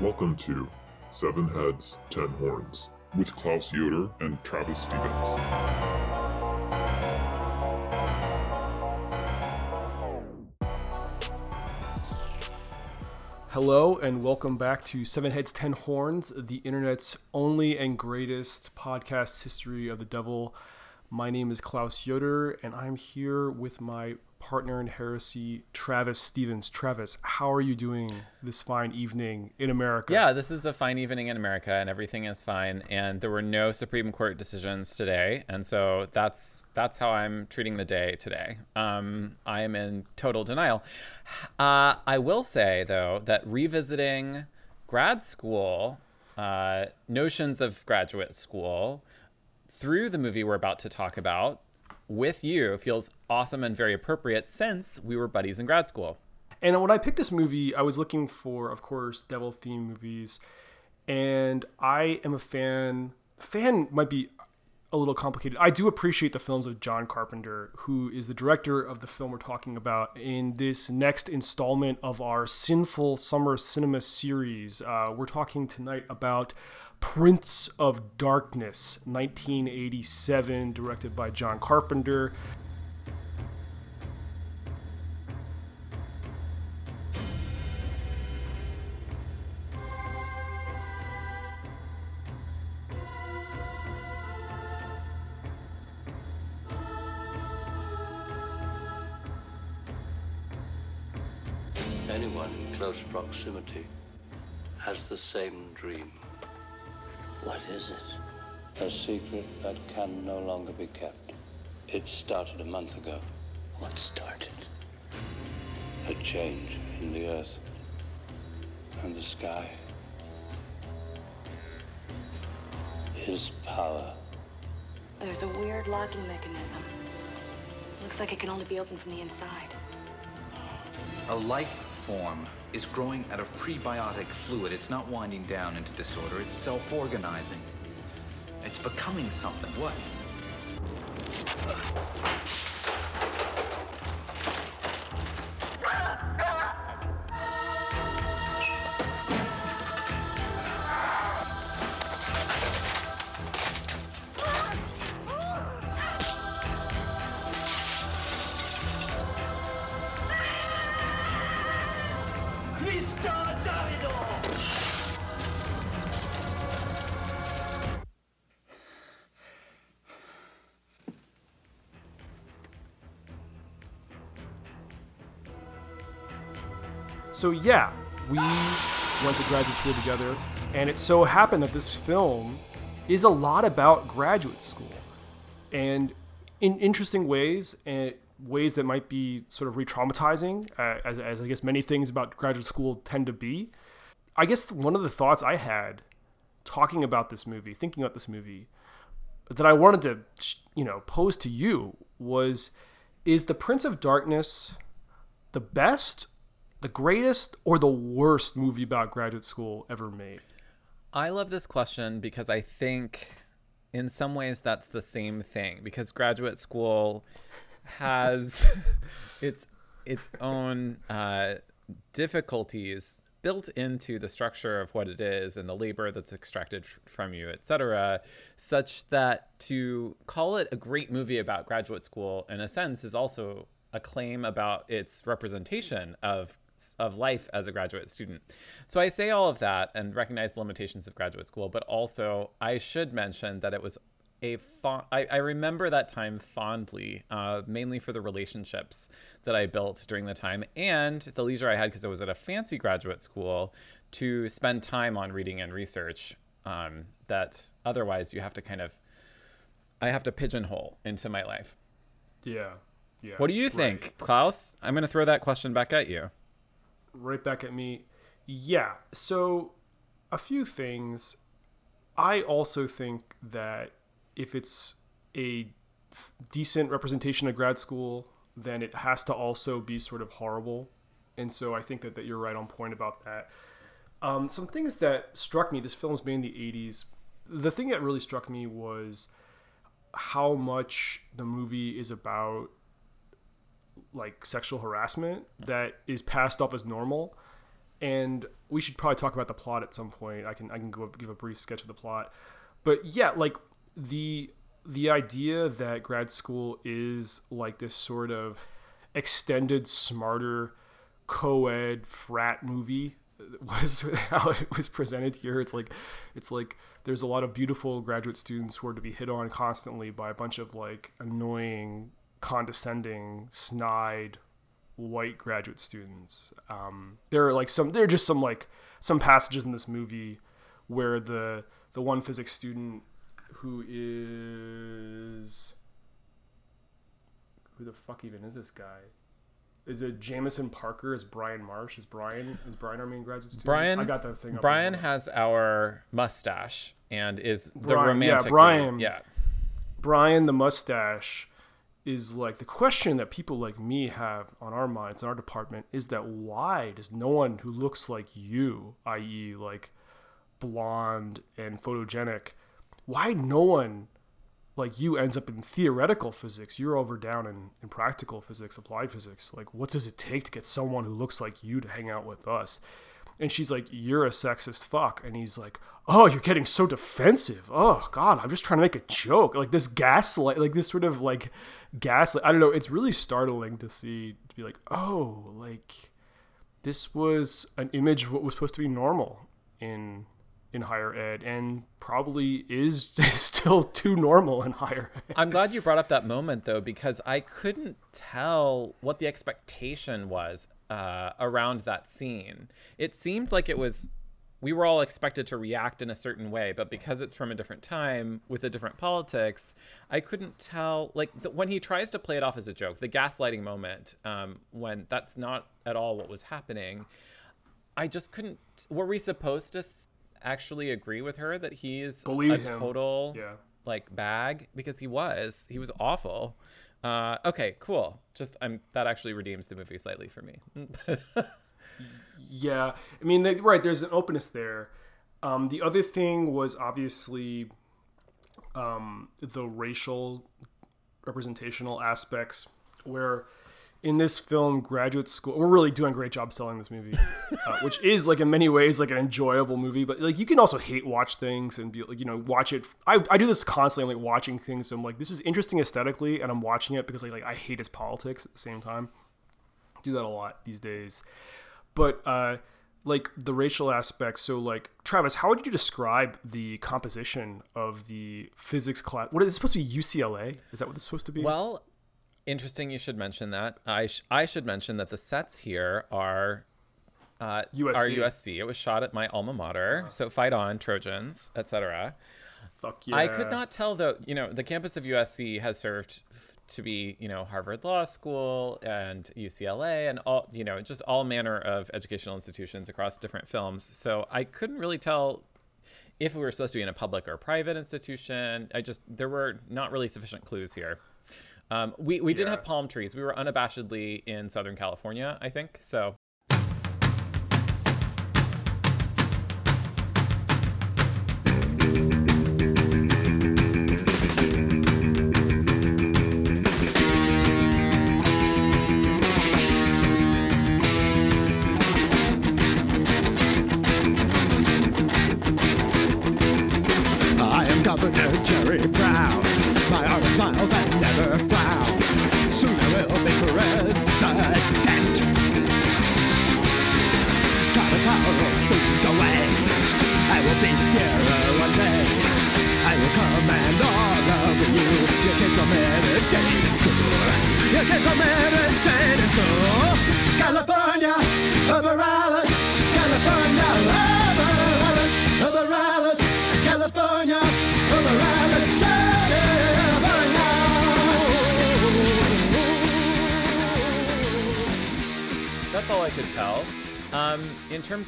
Welcome to Seven Heads, Ten Horns with Klaus Yoder and Travis Stevens. Hello and welcome back to Seven Heads, Ten Horns, the internet's only and greatest podcast history of the devil. My name is Klaus Yoder, and I'm here with my partner in heresy, Travis Stevens. Travis, how are you doing this fine evening in America? Yeah, this is a fine evening in America, and everything is fine. And there were no Supreme Court decisions today, and so that's that's how I'm treating the day today. Um, I am in total denial. Uh, I will say though that revisiting grad school uh, notions of graduate school through the movie we're about to talk about with you feels awesome and very appropriate since we were buddies in grad school. And when I picked this movie, I was looking for, of course, devil themed movies. And I am a fan. Fan might be a little complicated. I do appreciate the films of John Carpenter, who is the director of the film we're talking about in this next installment of our Sinful Summer Cinema series. Uh, we're talking tonight about Prince of Darkness, 1987, directed by John Carpenter. Anyone in close proximity has the same dream. What is it? A secret that can no longer be kept. It started a month ago. What started? A change in the earth and the sky. His power. There's a weird locking mechanism. Looks like it can only be opened from the inside. A life form is growing out of prebiotic fluid. It's not winding down into disorder, it's self organizing. It's becoming something. What? So yeah, we went to graduate school together, and it so happened that this film is a lot about graduate school, and in interesting ways, and ways that might be sort of re-traumatizing, uh, as, as I guess many things about graduate school tend to be. I guess one of the thoughts I had talking about this movie, thinking about this movie, that I wanted to, you know, pose to you was, is the Prince of Darkness the best the greatest or the worst movie about graduate school ever made? I love this question because I think in some ways that's the same thing because graduate school has its its own uh, difficulties built into the structure of what it is and the labor that's extracted from you, etc., such that to call it a great movie about graduate school, in a sense, is also a claim about its representation of of life as a graduate student. So I say all of that and recognize the limitations of graduate school, but also I should mention that it was a fond, I, I remember that time fondly, uh, mainly for the relationships that I built during the time and the leisure I had because I was at a fancy graduate school to spend time on reading and research um, that otherwise you have to kind of, I have to pigeonhole into my life. Yeah. Yeah. What do you think, right. Klaus? I'm going to throw that question back at you right back at me. Yeah. So, a few things. I also think that if it's a f- decent representation of grad school, then it has to also be sort of horrible. And so I think that, that you're right on point about that. Um, some things that struck me this film's made in the 80s. The thing that really struck me was how much the movie is about like sexual harassment that is passed off as normal and we should probably talk about the plot at some point. I can I can go give a brief sketch of the plot, but yeah, like the the idea that grad school is like this sort of extended, smarter, co-ed frat movie was how it was presented here. It's like it's like there's a lot of beautiful graduate students who are to be hit on constantly by a bunch of like annoying, condescending, snide white graduate students. Um, there are like some there are just some like some passages in this movie where the the one physics student who is who the fuck even is this guy? Is it Jameson Parker? Is Brian Marsh? Is Brian is Brian our main graduate student? Brian, I got that thing. Up Brian has our mustache and is the Brian, yeah, romantic. lead. Brian. Yeah. Brian the mustache is like the question that people like me have on our minds in our department is that why does no one who looks like you, i.e., like blonde and photogenic, why no one like you ends up in theoretical physics? You're over down in, in practical physics, applied physics. Like, what does it take to get someone who looks like you to hang out with us? And she's like, You're a sexist fuck. And he's like, Oh, you're getting so defensive. Oh, God, I'm just trying to make a joke. Like this gaslight, like this sort of like gaslight. I don't know. It's really startling to see, to be like, Oh, like this was an image of what was supposed to be normal in in higher ed and probably is still too normal in higher ed. I'm glad you brought up that moment though, because I couldn't tell what the expectation was uh, around that scene. It seemed like it was, we were all expected to react in a certain way, but because it's from a different time with a different politics, I couldn't tell. Like the, when he tries to play it off as a joke, the gaslighting moment, um, when that's not at all what was happening, I just couldn't. Were we supposed to th- actually agree with her that he's Believe a him. total Yeah. like bag because he was he was awful uh okay cool just i'm that actually redeems the movie slightly for me Yeah, I mean, they, right. There's an openness there. Um, the other thing was obviously um, the racial representational aspects, where in this film, graduate school, we're really doing a great job selling this movie, uh, which is like in many ways like an enjoyable movie. But like you can also hate watch things and be like, you know, watch it. I, I do this constantly. I'm like watching things. So I'm like, this is interesting aesthetically, and I'm watching it because like, like I hate its politics at the same time. do that a lot these days but uh like the racial aspects so like travis how would you describe the composition of the physics class what is it supposed to be ucla is that what it's supposed to be well interesting you should mention that i sh- i should mention that the sets here are uh USC. are usc it was shot at my alma mater so fight on trojans etc Fuck yeah. I could not tell though. You know, the campus of USC has served f- to be, you know, Harvard Law School and UCLA and all, you know, just all manner of educational institutions across different films. So I couldn't really tell if we were supposed to be in a public or private institution. I just there were not really sufficient clues here. Um, we we did Yeah. have palm trees. We were unabashedly in Southern California, I think. So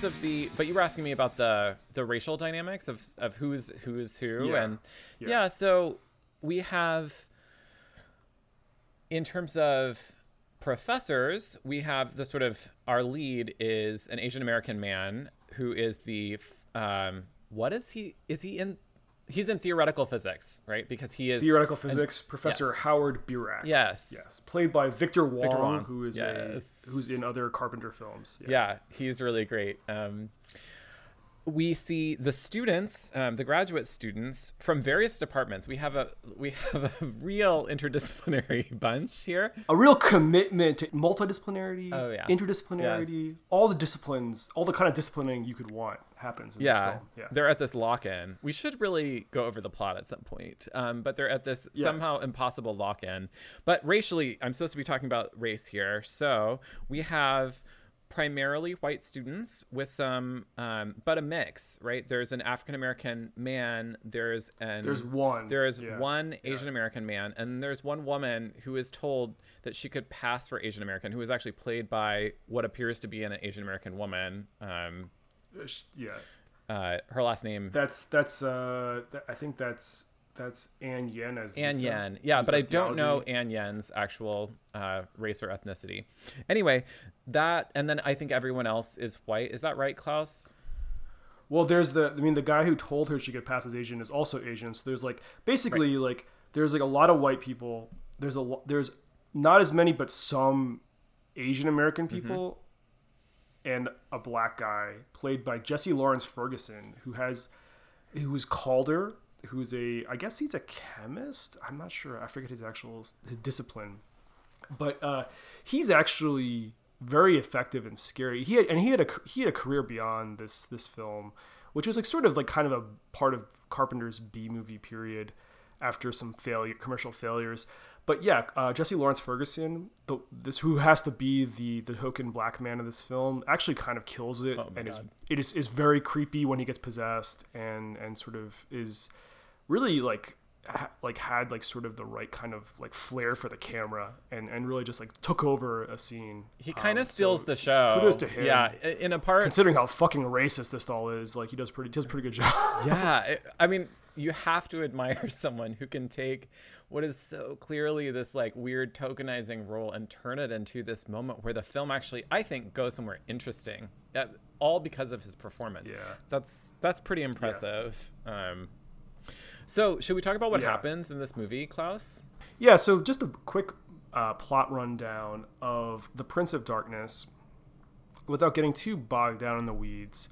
terms of the, but you were asking me about the the racial dynamics of of who's who is who, Yeah. and Yeah. yeah. so we have, in terms of professors, we have the sort of our lead is an Asian American man who is the, um, what is he? Is he in? He's in theoretical physics, right? Because he is Theoretical physics, Professor yes. Howard Birack. Yes. Yes. Played by Victor Wong, Wong. who is Yes. a who's in other Carpenter films. Yeah, he's really great. Um, we see the students, um, the graduate students from various departments. We have a we have a real interdisciplinary bunch here. A real commitment to multidisciplinarity, Oh, yeah. interdisciplinarity, all the disciplines, all the kind of disciplining you could want happens in this Yeah. Yeah. they're at this lock-in. We should really go over the plot at some point, um, but they're at this Yeah. somehow impossible lock-in. But racially, I'm supposed to be talking about race here, so we have primarily white students with some, um, but a mix, right? There's an African American man. There's an There's one, There is yeah, one Asian American man, and there's one woman who is told that she could pass for Asian American, who is actually played by what appears to be an Asian American woman. Um, yeah. uh, her last name That's that's uh I think that's that's Ann Yen as Ann Lisa, Yen. Yeah, but I don't know Ann Yen's actual uh, race or ethnicity. Anyway, that and then I think everyone else is white. Is that right, Klaus? Well, there's the I mean the guy who told her she could pass as Asian is also Asian. So there's like basically like there's like a lot of white people. There's a there's not as many but some Asian American Mm-hmm. people and a black guy played by Jessie Lawrence Ferguson who has who's Calder who's a I guess he's a chemist. I'm not sure. I forget his actual his discipline. But uh, he's actually very effective and scary. He had, and he had a he had a career beyond this this film, which was like sort of like kind of a part of Carpenter's B movie period after some failure commercial failures. But yeah, uh, Jessie Lawrence Ferguson, the, this who has to be the the token black man of this film, actually kind of kills it, Oh and is it is is very creepy when he gets possessed, and and sort of is really like ha- like had like sort of the right kind of like flair for the camera and and really just like took over a scene He kind of Um, steals so the show. kudos to him. Yeah, in a part. considering how fucking racist this all is like he does pretty does pretty good job yeah, I mean, you have to admire someone who can take what is so clearly this like weird tokenizing role and turn it into this moment where the film actually, I think, goes somewhere interesting. All because of his performance. Yeah. that's that's pretty impressive. Um, so, should we talk about what Yeah. happens in this movie, Klaus? yeah so just a quick uh, plot rundown of the prince of darkness without getting too bogged down in the weeds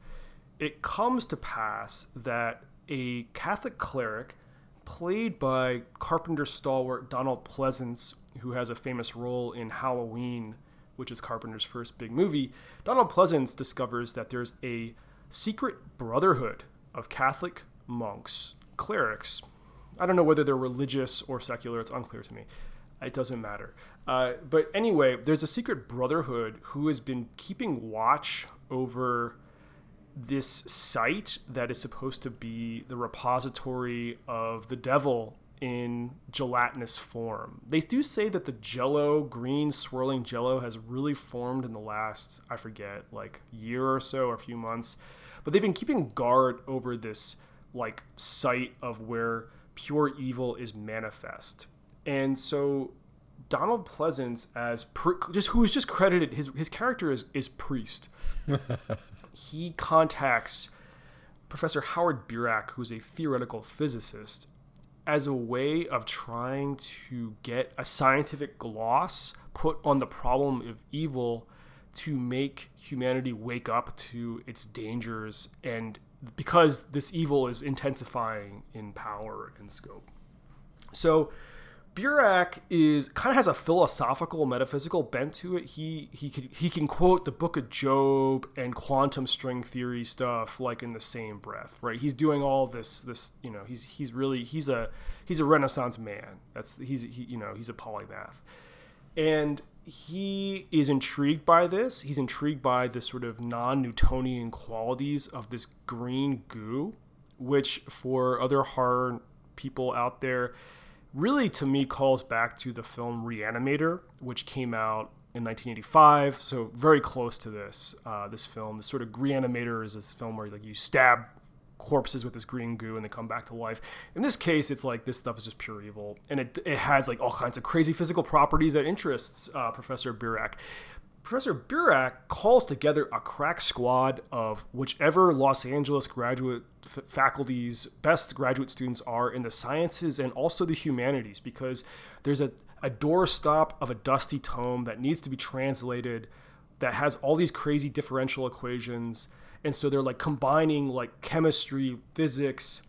it comes to pass that a catholic cleric played by carpenter stalwart donald pleasence who has a famous role in halloween which is carpenter's first big movie donald pleasence discovers that there's a secret brotherhood of catholic monks clerics I don't know whether they're religious or secular. It's unclear to me. It doesn't matter. Uh, but anyway, there's a secret brotherhood who has been keeping watch over this site that is supposed to be the repository of the devil in gelatinous form. They do say that the jello, green swirling jello, has really formed in the last, I forget, like year or so or a few months. But they've been keeping guard over this like site of where pure evil is manifest. And so Donald Pleasence as just who is just credited his his character is is priest. he contacts Professor Howard Birack, who's a theoretical physicist, as a way of trying to get a scientific gloss put on the problem of evil to make humanity wake up to its dangers and because this evil is intensifying in power and scope. So Birack is kind of has a philosophical, metaphysical bent to it. He he can he can quote the Book of Job and quantum string theory stuff like in the same breath, right? He's doing all this this you know he's he's really he's a he's a Renaissance man. That's he's he, you know he's a polymath, and he is intrigued by this. He's intrigued by the sort of non-Newtonian qualities of this green goo, which for other horror people out there really to me calls back to the film Reanimator, which came out in 1985. So very close to this uh, this film. This sort of Reanimator is this film where like you stab corpses with this green goo and they come back to life. In this case, it's like this stuff is just pure evil, and it it has like all kinds of crazy physical properties that interests uh, Professor Birack. Professor Birack calls together a crack squad of whichever Los Angeles graduate f- faculty's best graduate students are in the sciences and also the humanities because there's a, a doorstop of a dusty tome that needs to be translated that has all these crazy differential equations. And so they're like combining like chemistry, physics,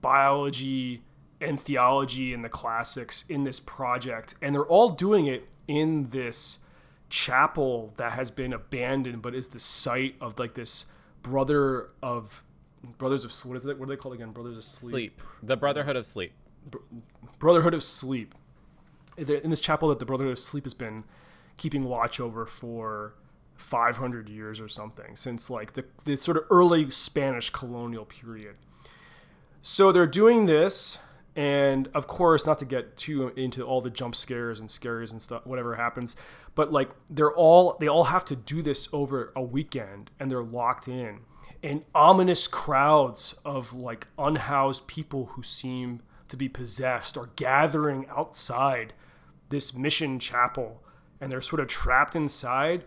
biology, and theology and the classics in this project. And they're all doing it in this chapel that has been abandoned but is the site of like this brother of brothers of what is it what are they called again brothers of sleep, Sleep. The Brotherhood of Sleep. brotherhood of sleep in this chapel that the brotherhood of sleep has been keeping watch over for 500 years or something since like the, the sort of early spanish colonial period. So they're doing this and of course not to get too into all the jump scares and scares and stuff whatever happens but like they're all they all have to do this over a weekend and they're locked in. And ominous crowds of like unhoused people who seem to be possessed are gathering outside this mission chapel and they're sort of trapped inside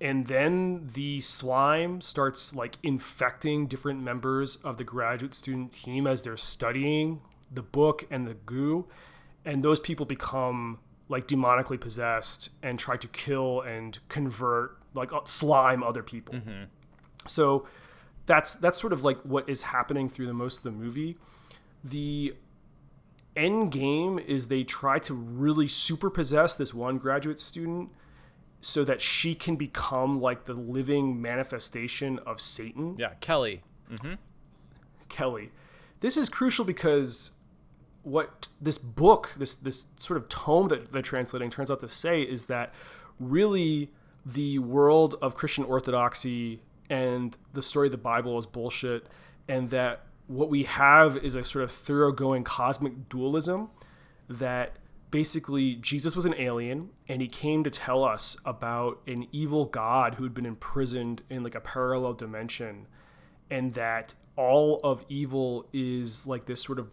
and then the slime starts like infecting different members of the graduate student team as they're studying the book and the goo. And those people become like demonically possessed and try to kill and convert like uh, slime other people. So that's that's sort of like what is happening through the most of the movie. The end game is they try to really super possess this one graduate student so that she can become like the living manifestation of Satan. Yeah, Kelly. Mm-hmm. Kelly. This is crucial because what this book, this this sort of tome that they're translating turns out to say is that really the world of Christian orthodoxy and the story of the Bible is bullshit and that what we have is a sort of thoroughgoing cosmic dualism that basically Jesus was an alien and he came to tell us about an evil god who'd been imprisoned in like a parallel dimension and that all of evil is like this sort of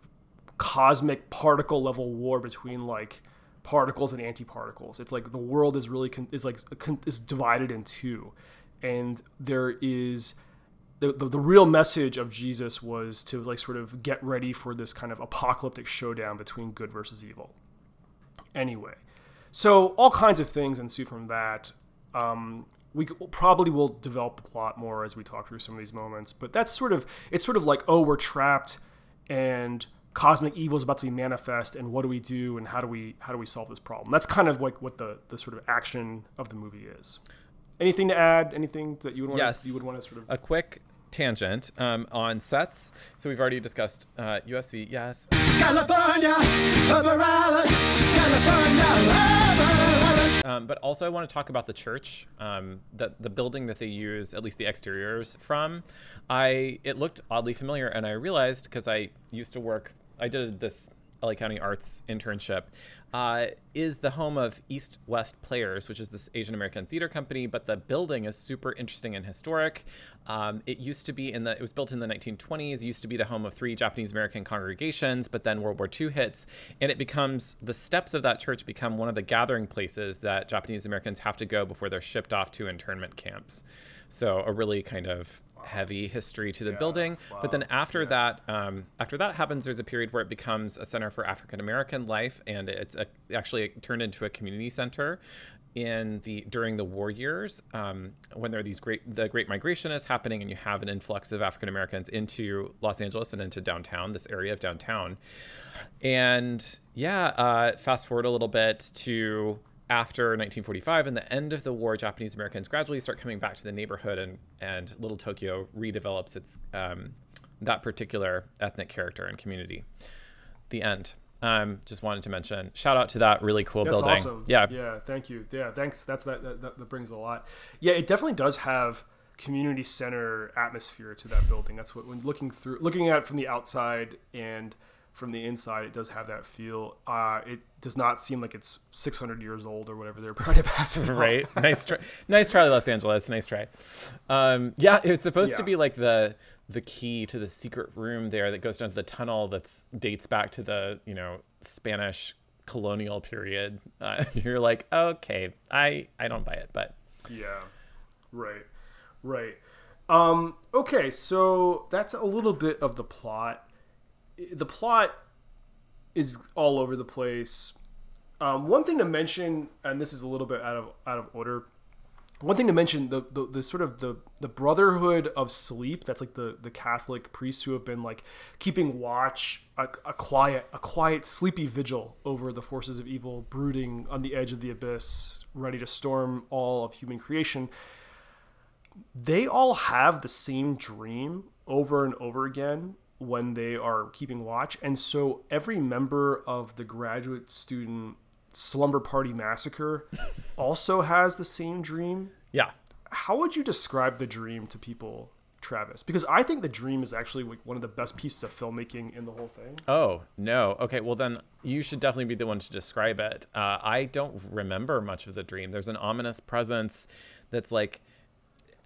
cosmic particle level war between like particles and antiparticles. It's like the world is really con- is like con- is divided in two, and there is the, the the real message of Jesus was to like sort of get ready for this kind of apocalyptic showdown between good versus evil. Anyway, so all kinds of things ensue from that. Um, we probably will develop the plot more as we talk through some of these moments, but that's sort of it's sort of like oh we're trapped and cosmic evil is about to be manifest and what do we do and how do we how do we solve this problem that's kind of like what the the sort of action of the movie is anything to add anything that you would want Yes. to, you would want to sort of A quick tangent um, on sets. So we've already discussed uh, USC, yes. California, over Alice, California, over. Um, but also, I want to talk about the church, um, the the building that they use, at least the exteriors from. I it looked oddly familiar, and I realized because I used to work, I did this LA County Arts internship, uh, is the home of East West Players, which is this Asian American theater company. But the building is super interesting and historic. Um, it used to be in the, it was built in the 1920s. Used to be the home of three Japanese American congregations, but then World War II hits, and it becomes the steps of that church become one of the gathering places that Japanese Americans have to go before they're shipped off to internment camps. So a really kind of heavy history to the building. But then after that, um, after that happens, there's a period where it becomes a center for African American life, and it's a, actually turned into a community center in the during the war years um, when there are these great the great migration is happening and you have an influx of african americans into los angeles and into downtown this area of downtown. And yeah uh, fast forward a little bit to after 1945 and the end of the war japanese americans gradually start coming back to the neighborhood and and little tokyo redevelops its um, that particular ethnic character and community the end um, just wanted to mention shout out to that really cool That's building awesome. yeah Yeah. Thank you. Yeah. Thanks. That's that, that. That brings a lot. Yeah. It definitely does have community center atmosphere to that building. That's what when looking through, looking at it from the outside and from the inside, it does have that feel. Uh, it does not seem like it's 600 years old or whatever they're trying to pass it right nice try nice try los angeles nice try um yeah it's supposed to be like the the key to the secret room there that goes down to the tunnel that's dates back to the you know spanish colonial period uh, you're like okay i i don't buy it but Yeah. Right. Right. Um, okay, so that's a little bit of the plot. The plot is all over the place. Um, one thing to mention, and this is a little bit out of out of order. One thing to mention the, the, the sort of the, the Brotherhood of Sleep. That's like the, the Catholic priests who have been like keeping watch, a, a quiet a quiet sleepy vigil over the forces of evil brooding on the edge of the abyss, ready to storm all of human creation they all have the same dream over and over again when they are keeping watch. And so every member of the graduate student slumber party massacre also has the same dream. Yeah. How would you describe the dream to people, Travis? Because I think the dream is actually like one of the best pieces of filmmaking in the whole thing. Oh, no. Okay, well, then you should definitely be the one to describe it. Uh, I don't remember much of the dream. There's an ominous presence that's like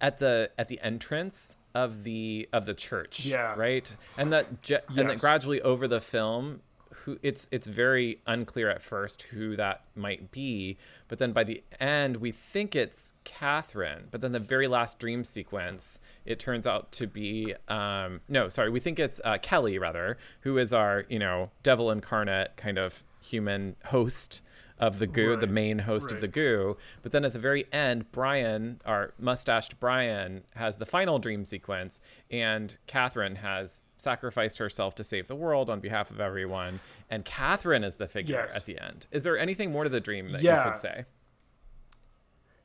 at the at the entrance of the of the church. Yeah. Right. And that ge- and that gradually over the film, who it's it's very unclear at first who that might be, but then by the end we think it's Catherine. But then the very last dream sequence, it turns out to be um no sorry we think it's uh, Kelly rather, who is our you know devil incarnate kind of human host of the goo, the main host of the goo. But then at the very end, Brian, our mustached Brian, has the final dream sequence, and Catherine has sacrificed herself to save the world on behalf of everyone. And Catherine is the figure Yes. at the end. Is there anything more to the dream that you could say?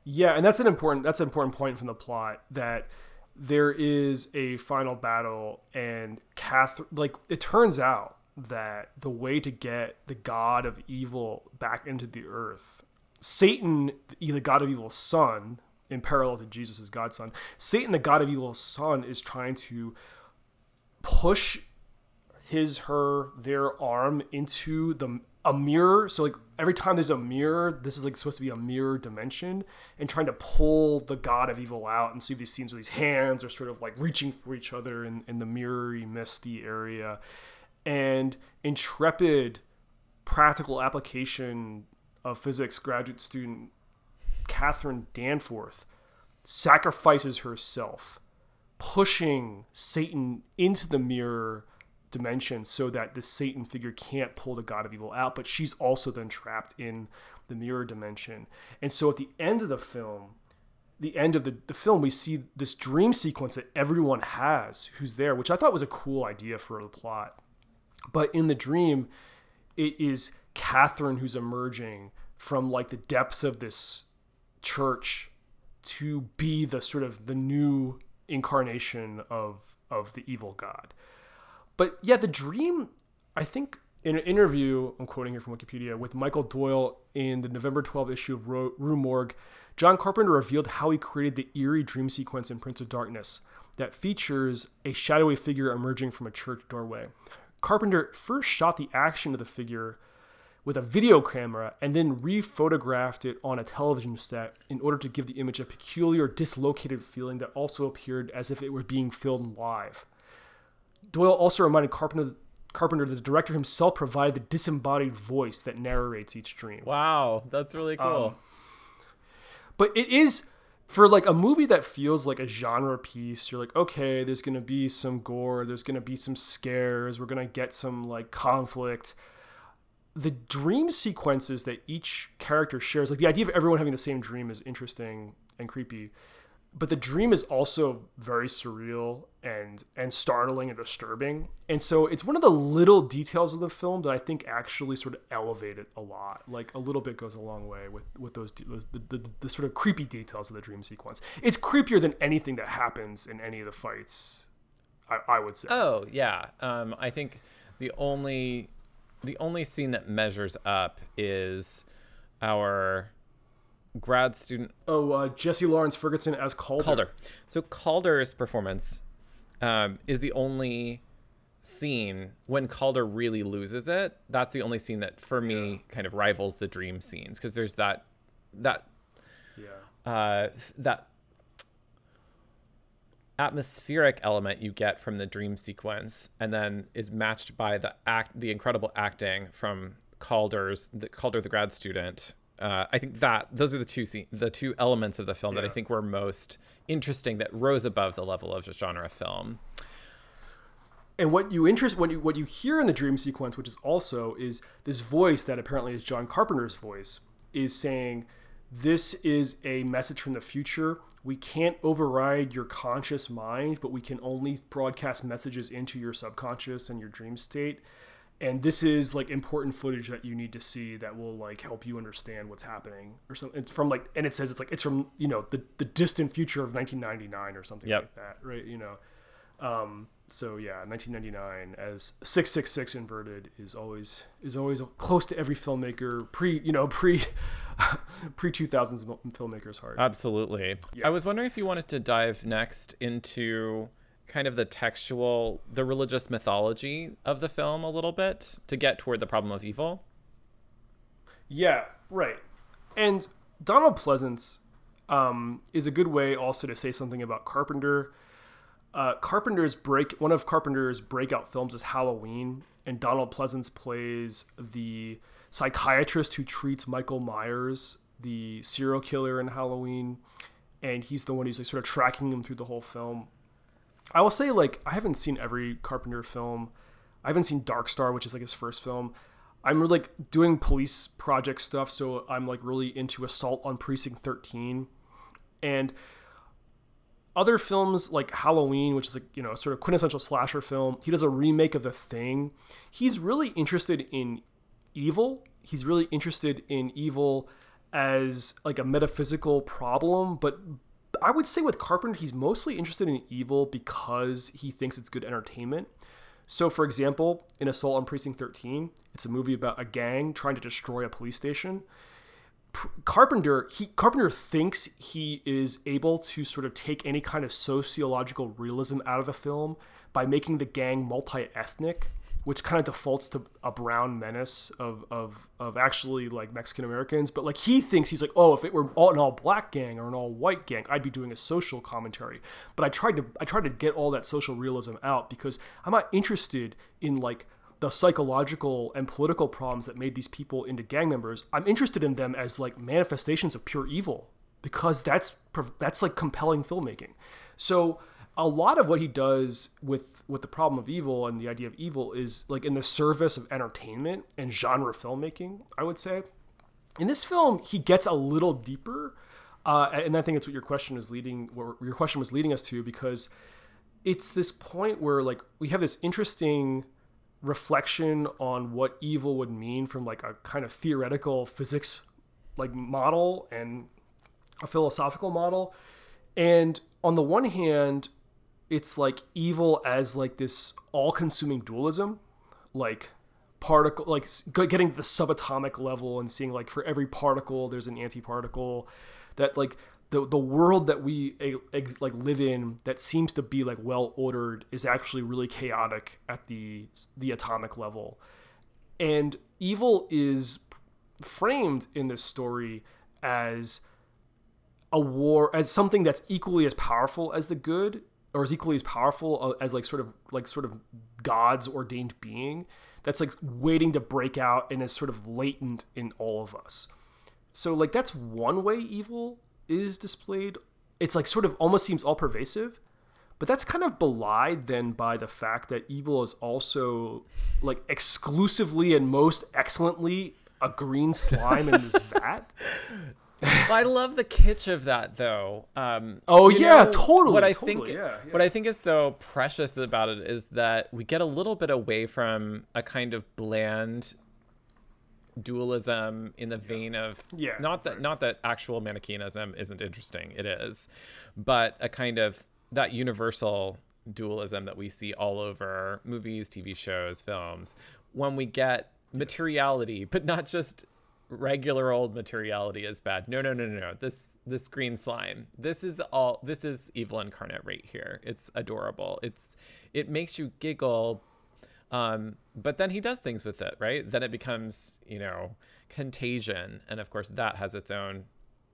Yeah, and that's an important that's an important point from the plot that there is a final battle and Catherine like it turns out that the way to get the god of evil back into the earth Satan the god of evil's son in parallel to Jesus' godson Satan the god of evil's son is trying to push his her their arm into the a mirror. So like every time there's a mirror this is like supposed to be a mirror dimension and trying to pull the god of evil out and see these scenes where these hands are sort of like reaching for each other in, in the mirrory misty area and intrepid practical application of physics graduate student catherine danforth sacrifices herself pushing Satan into the mirror dimension so that the Satan figure can't pull the God of Evil out, but she's also then trapped in the mirror dimension. And so at the end of the film, the end of the, the film, we see this dream sequence that everyone has who's there, which I thought was a cool idea for the plot. But in the dream, it is Catherine who's emerging from like the depths of this church to be the sort of the new incarnation of of the evil god. But yeah, the dream, I think in an interview, I'm quoting here from Wikipedia, with Michael Doyle in the November 12 issue of Rue Morgue, John Carpenter revealed how he created the eerie dream sequence in Prince of Darkness that features a shadowy figure emerging from a church doorway. Carpenter first shot the action of the figure with a video camera and then rephotographed it on a television set in order to give the image a peculiar dislocated feeling that also appeared as if it were being filmed live. Doyle also reminded Carpenter, Carpenter that the director himself provided the disembodied voice that narrates each dream. Wow, that's really cool. Um, But it is for like a movie that feels like a genre piece. You're like, okay, there's gonna be some gore, there's gonna be some scares, we're gonna get some like conflict. The dream sequences that each character shares, like the idea of everyone having the same dream, is interesting and creepy. But the dream is also very surreal and and startling and disturbing. And so it's one of the little details of the film that I think actually sort of elevate it a lot. Like a little bit goes a long way with with those, those the, the, the sort of creepy details of the dream sequence. It's creepier than anything that happens in any of the fights. I, I would say. Oh yeah, um, I think the only the only scene that measures up is our grad student Oh, uh, Jessie Lawrence Ferguson as Calder. Calder. So Calder's performance um, is the only scene when Calder really loses it. That's the only scene that, for me, kind of rivals the dream scenes because there's that that Yeah. uh, that atmospheric element you get from the dream sequence, and then is matched by the act, the incredible acting from Calder's the Calder, the grad student, uh, I think that those are the two scene, the two elements of the film that I think were most interesting that rose above the level of genre film. And what you interest what you what you hear in the dream sequence, which is also is this voice that apparently is John Carpenter's voice, is saying, "This is a message from the future. We can't override your conscious mind, but we can only broadcast messages into your subconscious and your dream state." And this is like important footage that you need to see that will like help you understand what's happening or something. It's from like, and it says it's like it's from you know the the distant future of 1999 or something Yep. like that, right? You know. Um, so yeah, 1999 as 666 inverted is always is always close to every filmmaker pre you know pre pre 2000s filmmakers heart. Absolutely. I was wondering if you wanted to dive next into kind of the textual, the religious mythology of the film a little bit to get toward the problem of evil. Yeah, right. And Donald Pleasence um, is a good way also to say something about Carpenter. Uh, Carpenter's break one of Carpenter's breakout films is Halloween, and Donald Pleasence plays the psychiatrist who treats Michael Myers, the serial killer in Halloween, and he's the one who's like sort of tracking him through the whole film. I will say like I haven't seen every Carpenter film. I haven't seen Dark Star, which is like his first film. I'm really, like doing police project stuff, so I'm like really into Assault on Precinct 13, and other films like Halloween, which is like you know sort of quintessential slasher film. He does a remake of The Thing. He's really interested in evil. He's really interested in evil as like a metaphysical problem, but I would say with Carpenter, he's mostly interested in evil because he thinks it's good entertainment. So, for example, in Assault on Precinct 13, it's a movie about a gang trying to destroy a police station. Carpenter, he Carpenter thinks he is able to sort of take any kind of sociological realism out of the film by making the gang multi-ethnic, which kind of defaults to a brown menace of of of actually like Mexican Americans. But like he thinks he's like, oh, if it were all, an all black gang or an all white gang, I'd be doing a social commentary. But I tried to I tried to get all that social realism out because I'm not interested in like the psychological and political problems that made these people into gang members. I'm interested in them as like manifestations of pure evil because that's that's like compelling filmmaking. So a lot of what he does with with the problem of evil and the idea of evil is like in the service of entertainment and genre filmmaking. I would say in this film he gets a little deeper, uh, and I think it's what your question is leading. Your question was leading us to because it's this point where like we have this interesting reflection on what evil would mean from like a kind of theoretical physics like model and a philosophical model and on the one hand it's like evil as like this all-consuming dualism like particle like getting to the subatomic level and seeing like for every particle there's an antiparticle that like the, the world that we ex- like live in that seems to be like well ordered is actually really chaotic at the the atomic level. And evil is framed in this story as a war as something that's equally as powerful as the good or is equally as powerful uh, as like sort of like sort of god's ordained being that's like waiting to break out and is sort of latent in all of us. So like that's one way evil is displayed. It's like sort of almost seems all pervasive but that's kind of belied then by the fact that evil is also like exclusively and most excellently a green slime in this vat I love the kitsch of that though. Um, Oh, yeah, know, totally, What I totally, think, yeah, what I think is so precious about it is that we get a little bit away from a kind of bland dualism in the vein of Yeah, not that not that actual Manichaeanism isn't interesting. It is, but a kind of that universal dualism that we see all over movies, TV shows, films. When we get materiality, but not just regular old materiality is bad. No, no, no, no, no. This this green slime. This is all this is evil incarnate right here. It's adorable. It's it makes you giggle. Um, but then he does things with it, right? Then it becomes, you know, contagion. And of course that has its own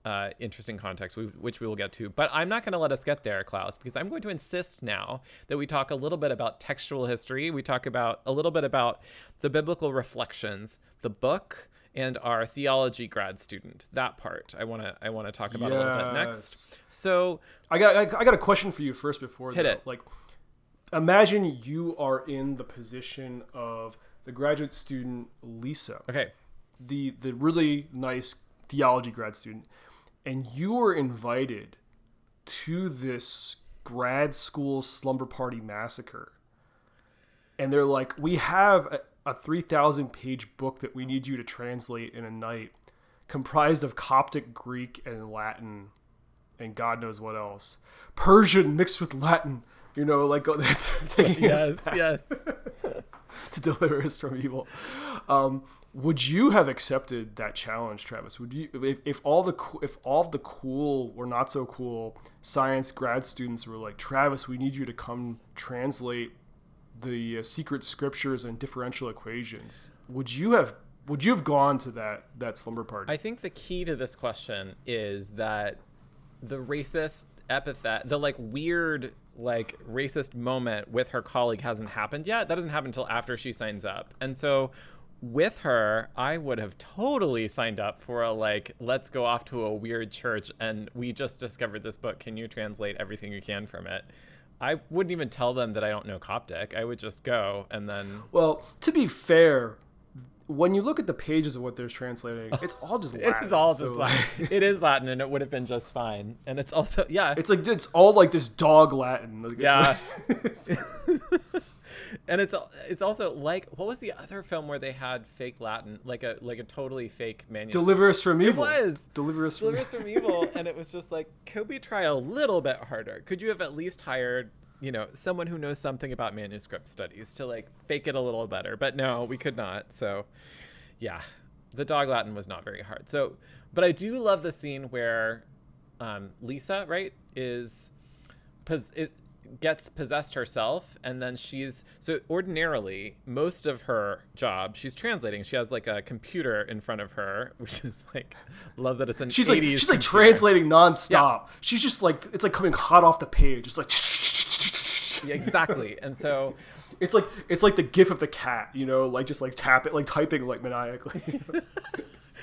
uh, interesting context, which we will get to. But I'm not going to let us get there, Klaus, because I'm going to insist now that we talk a little bit about textual history. We talk about a little bit about the biblical reflections, the book, and our theology grad student. That part I want to I want to talk about a little bit next. So I got I, I got a question for you first before Hit though. it. Like, imagine you are in the position of the graduate student Lisa, okay, the the really nice theology grad student, and you were invited to this grad school slumber party massacre. And they're like, we have a, a 3,000 page book that we need you to translate in a night, comprised of Coptic, Greek, and Latin, and God knows what else. Persian mixed with Latin, you know, like taking yes, yes. to deliver us from evil. Um, would you have accepted that challenge, Travis? Would you, if, if all the if all the cool or not so cool science grad students were like, Travis, we need you to come translate the uh, secret scriptures and differential equations? Would you have would you have gone to that that slumber party? I think the key to this question is that the racist epithet, the like weird like racist moment with her colleague hasn't happened yet. That doesn't happen until after she signs up. And so with her, I would have totally signed up for a like let's go off to a weird church and we just discovered this book. Can you translate everything you can from it? I wouldn't even tell them that I don't know Coptic. I would just go and then well, to be fair, when you look at the pages of what they're translating, it's all just Latin. It's all just like- Latin. it is Latin, and it would have been just fine. And it's also yeah, It's like it's all like this dog Latin. Like, yeah. like- and it's it's also like what was the other film where they had fake Latin, like a like a totally fake manuscript. Deliver us from evil. was. Deliver us from Deliver Us from Evil, and it was just like, could we try a little bit harder? Could you have at least hired, you know, someone who knows something about manuscript studies to like fake it a little better? But no, we could not. So, yeah, the dog Latin was not very hard. So, but I do love the scene where um, Lisa, right, is, pos- is gets possessed herself and then she's so ordinarily most of her job she's translating she has like a computer in front of her which is like love that it's an She's like 80s she's like translating nonstop. She's just like it's like coming hot off the page. It's like Yeah, exactly and so it's like it's like the gif of the cat, you know, like just like tap it, like typing like maniacally.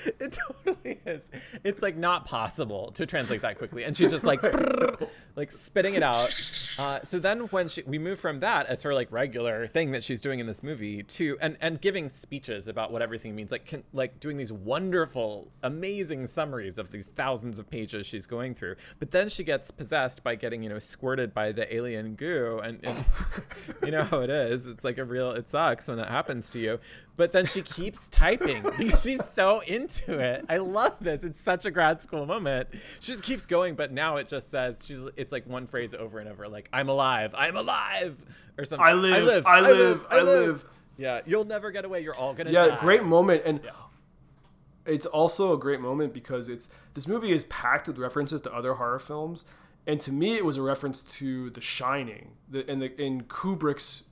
it totally is. It's like not possible to translate that quickly. And she's just like brrr, like spitting it out. Uh, so then when she, we move from that as her like regular thing that she's doing in this movie to and and giving speeches about what everything means like can, like doing these wonderful amazing summaries of these thousands of pages she's going through. But then she gets possessed by getting you know squirted by the alien goo. And, and you know how it is. It's like a real it sucks when that happens to you but then she keeps typing because she's so into it i love this it's such a grad school moment she just keeps going but now it just says she's it's like one phrase over and over like i'm alive i'm alive or something I live, I live, I live. I live. yeah you'll never get away you're all gonna yeah, die. great moment and it's also a great moment because it's this movie is packed with references to other horror films and to me it was a reference to The Shining the in the in Kubrick's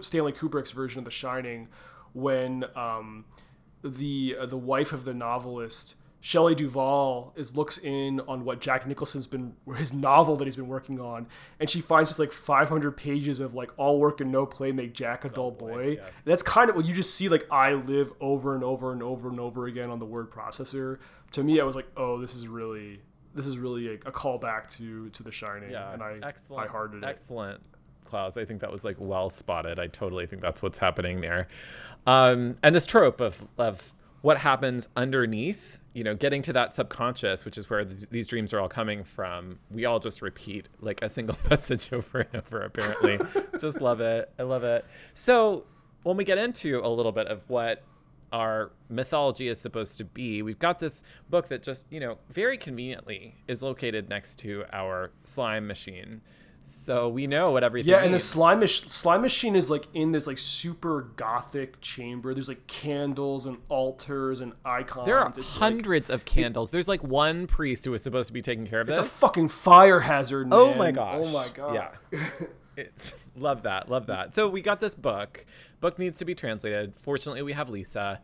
Stanley Kubrick's version of The Shining when um, the uh, the wife of the novelist Shelley Duvall is looks in on what Jack Nicholson's been his novel that he's been working on, and she finds just like 500 pages of like all work and no play make Jack a dull boy. And that's kind of what you just see like I live over and over and over and over again on the word processor. To me, I was like, oh, this is really this is really a, a callback to to The Shining, yeah and I excellent I hearted it. excellent klaus i think that was like well spotted. I totally think that's what's happening there. Um, and this trope of of what happens underneath you know getting to that subconscious which is where th- these dreams are all coming from we all just repeat like a single message over and over apparently. Just love it. I love it. So when we get into a little bit of what our mythology is supposed to be. We've got this book that just, you know, very conveniently is located next to our slime machine. So we know what everything Yeah, and the slime mach- slime machine is like in this like super gothic chamber. There's like candles and altars and icons. There are It's like- hundreds of candles. There's like one priest who is supposed to be taking care of it. It's this. a fucking fire hazard. Oh man. Oh my gosh. Oh my god. Yeah. it's, love that. Love that. So we got this book. Book needs to be translated. Fortunately, we have Lisa.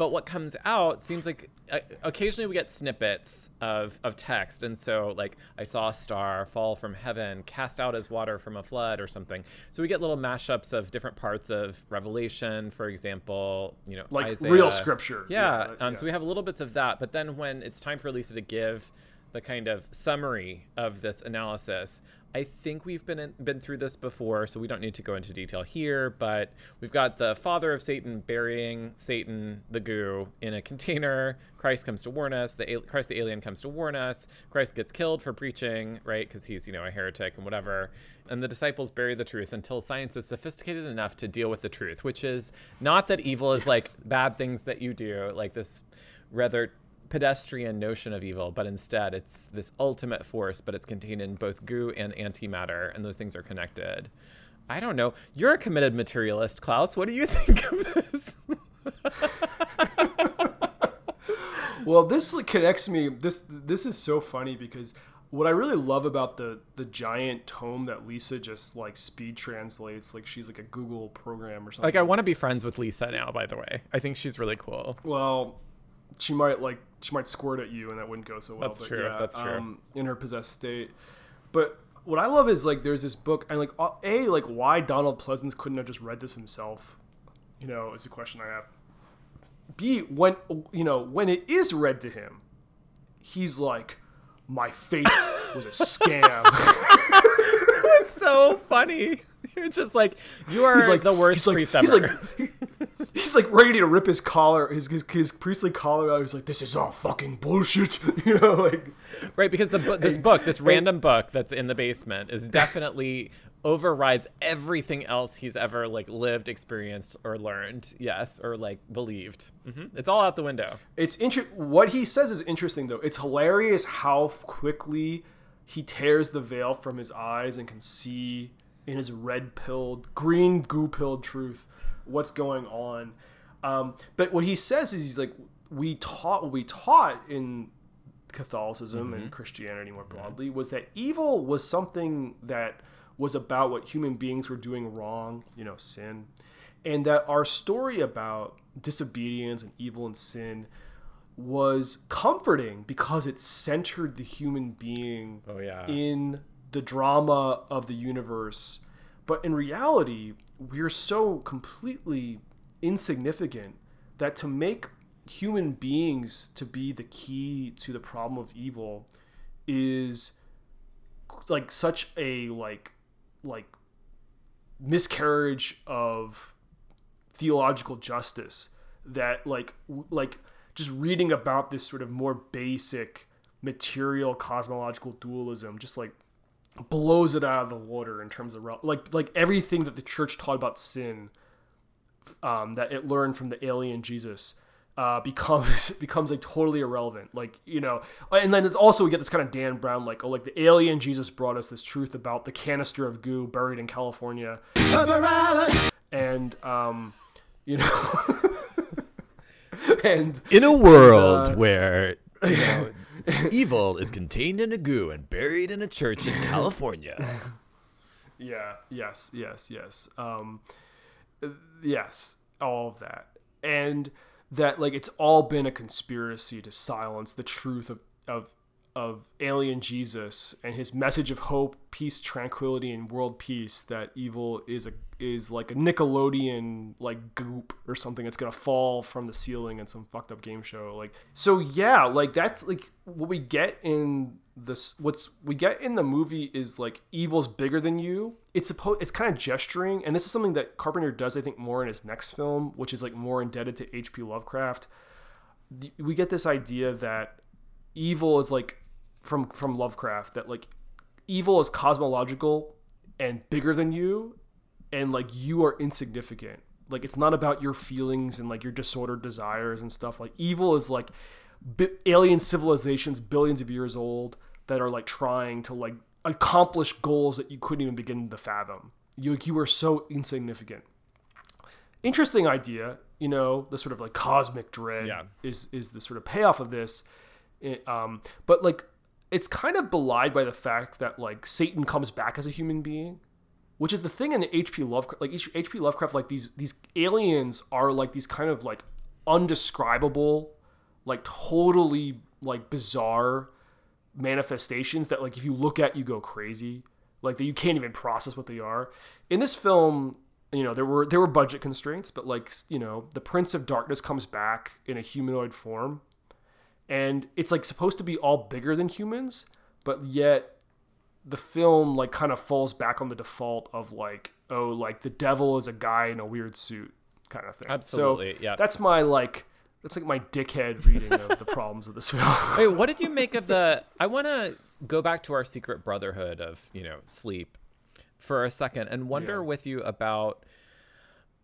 But what comes out seems like uh, occasionally we get snippets of, of text and so like i saw a star fall from heaven cast out as water from a flood or something so we get little mashups of different parts of revelation for example you know Like Isaiah. real scripture. yeah, Yeah, um, yeah. so we have little bits of that but then when it's time for lisa to give the kind of summary of this analysis I think we've been in, been through this before, so we don't need to go into detail here. But we've got the father of Satan burying Satan, the goo, in a container. Christ comes to warn us. The Christ, the alien, comes to warn us. Christ gets killed for preaching, right? Because he's you know a heretic and whatever. And the disciples bury the truth until science is sophisticated enough to deal with the truth, which is not that evil is like bad things that you do, like this rather pedestrian notion of evil, but instead it's this ultimate force, but it's contained in both goo and antimatter, and those things are connected. I don't know. You're a committed materialist, Klaus. What do you think of this? Well, this connects me. This this is so funny because what I really love about the the giant tome that Lisa just like speed translates, like she's like a Google program or something. like, I want to be friends with Lisa now, by the way. I think she's really cool. Well, she might like she might squirt at you, and that wouldn't go so well. That's but true, Yeah, that's true. Um, in her possessed state, but what I love is like there's this book, and like uh, a like why Donald Pleasence couldn't have just read this himself, you know, is a question I have. B when you know when it is read to him, he's like, my faith was a scam. It's so funny. You're just like, you are he's like the worst he's like, priest he's ever. like he's like ready to rip his collar his, his his priestly collar out he's like this is all fucking bullshit you know like Right, because the this book, this random book that's in the basement, is definitely overrides everything else he's ever like lived, experienced, or learned. Yes, or like believed. hmm It's all out the window. it's inter- what he says is interesting though it's hilarious how quickly he tears the veil from his eyes and can see in his red pilled green goo pilled truth what's going on um, but what he says is he's like we taught what we taught in Catholicism and Christianity more broadly was that evil was something that was about what human beings were doing wrong, you know, sin, and that our story about disobedience and evil and sin was comforting because it centered the human being Oh, yeah. in the drama of the universe. But in reality, we're so completely insignificant that to make human beings to be the key to the problem of evil is like such a like like miscarriage of theological justice that like like just reading about this sort of more basic material cosmological dualism just like blows it out of the water in terms of like like everything that the church taught about sin um, that it learned from the alien Jesus uh, becomes becomes like totally irrelevant. Like you know, and then it's also we get this kind of Dan Brown like oh like the alien Jesus brought us this truth about the canister of goo buried in California, and um, you know, and In a world uh, where you know, evil is contained in a goo and buried in a church in California. Yeah, yes, yes, yes. Um, yes, all of that. And that, like, it's all been a conspiracy to silence the truth of, of, of alien Jesus and his message of hope, peace, tranquility, and world peace. That evil is a is like a Nickelodeon like goop or something that's gonna fall from the ceiling in some fucked up game show. Like, so yeah, like that's like what we get in this. What's we get in the movie is like evil's bigger than you. It's supposed it's kind of gesturing, and this is something that Carpenter does, I think, more in his next film, which is like more indebted to H.P. Lovecraft. We get this idea that evil is like from from Lovecraft that like evil is cosmological and bigger than you and like you are insignificant. Like it's not about your feelings and like your disordered desires and stuff. Like evil is like bi- alien civilizations billions of years old that are like trying to like accomplish goals that you couldn't even begin to fathom. You you are so insignificant. Interesting idea, you know, the sort of like cosmic dread Yeah. is is the sort of payoff of this. It, um, but like it's kind of belied by the fact that like Satan comes back as a human being, which is the thing in the H.P. Lovecraft. Like H.P. Lovecraft, like these these aliens are like these kind of like undescribable, like totally like bizarre manifestations that like if you look at you go crazy, like that you can't even process what they are. In this film, you know there were there were budget constraints, but like you know the Prince of Darkness comes back in a humanoid form, and it's like supposed to be all bigger than humans, but yet the film like kind of falls back on the default of like oh like the devil is a guy in a weird suit kind of thing. Absolutely, so yeah. That's my like that's like my dickhead reading of the problems of this film. Wait, what did you make of the? I want to go back to our secret brotherhood of you know sleep for a second and wonder Yeah. with you about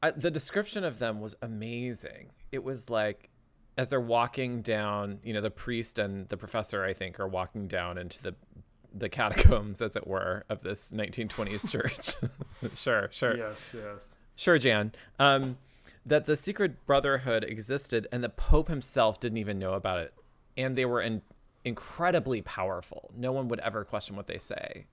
I, the description of them was amazing. It was like as they're walking down, you know, the priest and the professor, I think, are walking down into the the catacombs, as it were, of this 1920s church. sure, sure. yes, yes. Sure, Jan. Um, that the secret brotherhood existed and the Pope himself didn't even know about it. And they were in, incredibly powerful. No one would ever question what they say.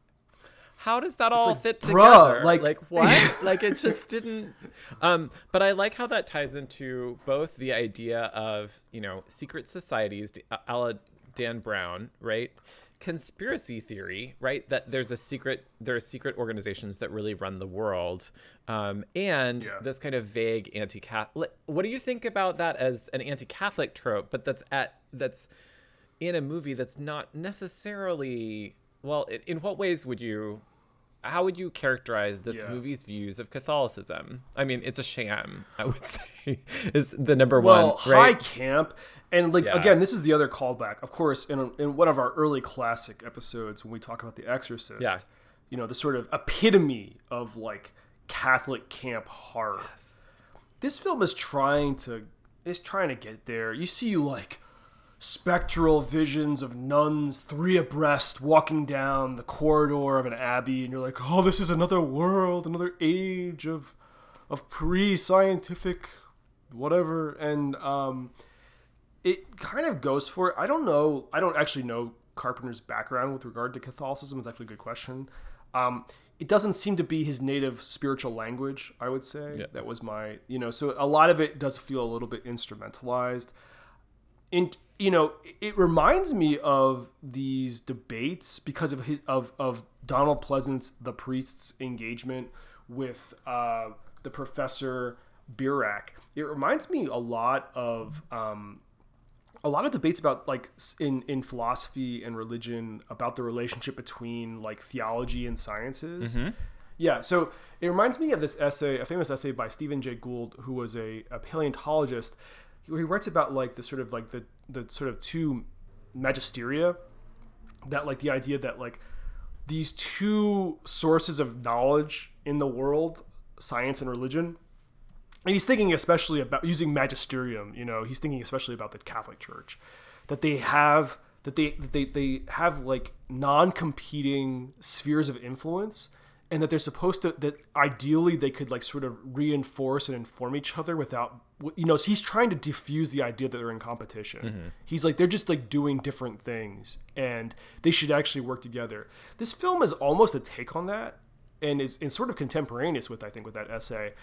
How does that all like, fit bruh, together? like- like what? like it just didn't. Um, but I like how that ties into both the idea of you know secret societies, a la Dan Brown, right? Conspiracy theory, right? That there's a secret, there are secret organizations that really run the world, um, and Yeah. this kind of vague anti-Catholic. What do you think about that as an anti-Catholic trope? But that's at that's in a movie that's not necessarily well. In, in what ways would you? How would you characterize this Yeah. movie's views of Catholicism? I mean, it's a sham. I would say is the number well, one. high Right? camp, and like Yeah. again, this is the other callback. Of course, in in one of our early classic episodes when we talk about The Exorcist, Yeah. you know, the sort of epitome of like Catholic camp horror. This film is trying to is trying to get there. You see like spectral visions of nuns three abreast walking down the corridor of an abbey and you're like oh this is another world another age of of pre-scientific whatever and um it kind of goes for it. I don't know i don't actually know carpenter's background with regard to catholicism it's actually a good question. Um it doesn't seem to be his native spiritual language i would say. Yeah. that was my you know so a lot of it does feel a little bit instrumentalized. In you know it reminds me of these debates because of his of of Donald Pleasence's the priest's engagement with uh, the professor Birack. It reminds me a lot of um, a lot of debates about like in in philosophy and religion about the relationship between like theology and sciences. Yeah, so it reminds me of this essay, a famous essay by Stephen Jay Gould, who was a, a paleontologist. Where he writes about like the sort of like the the sort of two magisteria that like the idea that like these two sources of knowledge in the world, science and religion, and he's thinking especially about using magisterium you know he's thinking especially about the catholic church that they have that they that they, they have like non-competing spheres of influence and that they're supposed to that ideally they could like sort of reinforce and inform each other without you know so he's trying to diffuse the idea that they're in competition. Mm-hmm. He's like they're just like doing different things and they should actually work together. This film is almost a take on that and is, is sort of contemporaneous with I think with that essay.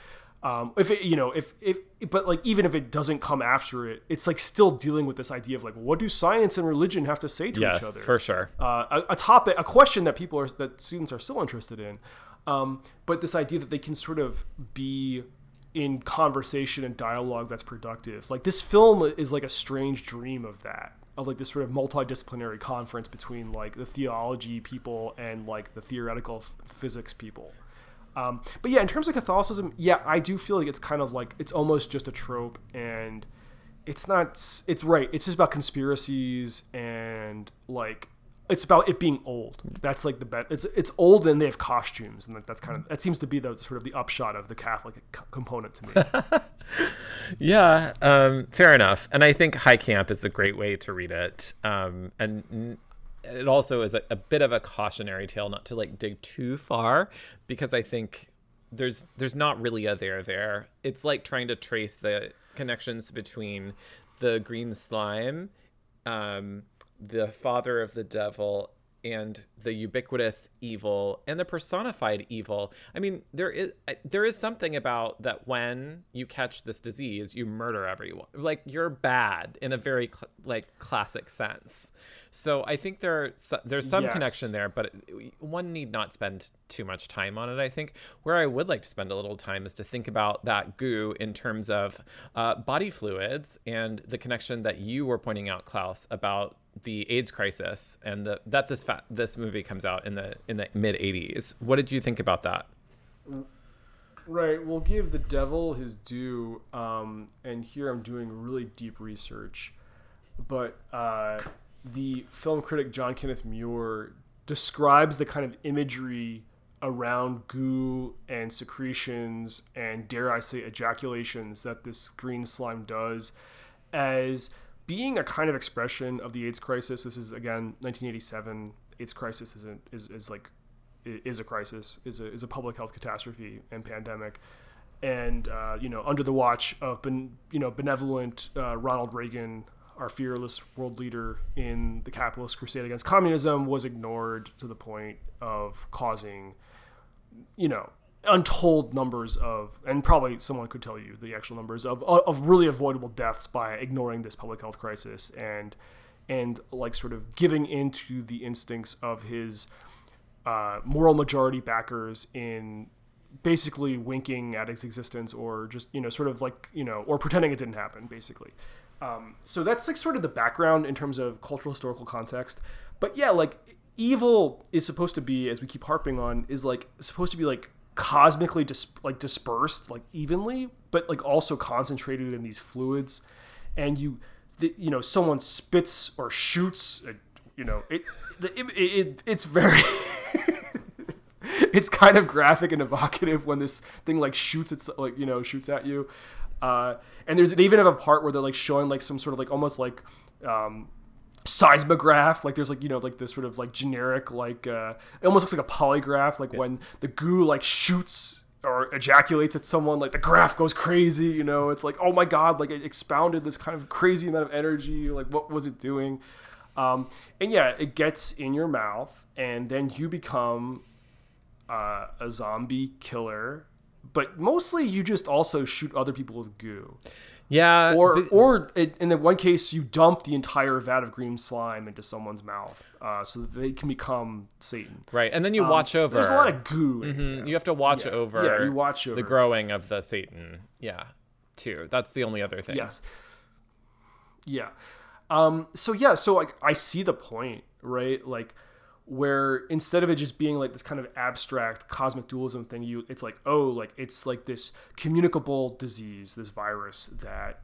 Um, if it, you know, if if but like even if it doesn't come after it, it's like still dealing with this idea of like what do science and religion have to say to each Yes, other? for sure. Uh, a, a topic, a question that people are that students are still interested in, um, but this idea that they can sort of be in conversation and dialogue that's productive. Like this film is like a strange dream of that. Of like this sort of multidisciplinary conference between like the theology people and like the theoretical f- physics people. Um, but yeah, in terms of Catholicism, yeah, I do feel like it's kind of like it's almost just a trope, and it's not. It's right. It's just about conspiracies and like it's about it being old. That's like the bet. It's it's old and they have costumes, and that, that's kind of that seems to be the sort of the upshot of the Catholic component to me. Yeah, um, fair enough. And I think High Camp is a great way to read it. Um, and it also is a, a bit of a cautionary tale not to like dig too far because I think there's there's not really a there there. It's like trying to trace the connections between the green slime, um, the father of the devil, and the ubiquitous evil and the personified evil. I mean, there is there is something about that when you catch this disease, you murder everyone. Like you're bad in a very cl- like classic sense. So I think there there's some Yes. connection there, but one need not spend too much time on it. I think where I would like to spend a little time is to think about that goo in terms of uh, body fluids and the connection that you were pointing out, Klaus, about the AIDS crisis and the, that this fa- this movie comes out in the in the mid '80s. What did you think about that? Right. We'll give the devil his due. Um, and here I'm doing really deep research. But uh, the film critic John Kenneth Muir describes the kind of imagery around goo and secretions and, dare I say, ejaculations that this green slime does as being a kind of expression of the AIDS crisis. This is, again, 1987. AIDS crisis is, is, is like is a crisis, is a, is a public health catastrophe and pandemic. And, uh, you know, under the watch of, ben, you know, benevolent uh, Ronald Reagan, our fearless world leader in the capitalist crusade against communism, was ignored to the point of causing, you know, untold numbers of, and probably someone could tell you the actual numbers of, of really avoidable deaths by ignoring this public health crisis and, and like sort of giving into the instincts of his uh, moral majority backers in basically winking at its existence or just you know sort of like you know or pretending it didn't happen basically. Um, so that's like sort of the background in terms of cultural historical context. But yeah like evil is supposed to be as we keep harping on is like supposed to be like cosmically dis- like dispersed like evenly but like also concentrated in these fluids. And you the, you know someone spits or shoots uh, you know it, the, it, it it's very it's kind of graphic and evocative when this thing like shoots its like you know shoots at you. Uh, and there's they even have a part where they're like showing like some sort of like almost like um, seismograph like there's like you know like this sort of like generic like uh, it almost looks like a polygraph like when the goo like shoots or ejaculates at someone like the graph goes crazy you know? It's like oh my god like it expounded this kind of crazy amount of energy like what was it doing? Um, and yeah it gets in your mouth and then you become uh, a zombie killer but mostly you just also shoot other people with goo Yeah, or the- or in in the one case you dump the entire vat of green slime into someone's mouth uh, so that they can become satan right, and then you Um, watch over. there's a lot of goo Mhm, You have to watch Yeah. over. Yeah, you watch over. the growing of the Satan. Yeah, too. That's the only other thing. Yes. Yeah. Um, so yeah, so like I see the point, right? Like where instead of it just being like this kind of abstract cosmic dualism thing, you it's like, oh, like it's like this communicable disease, this virus that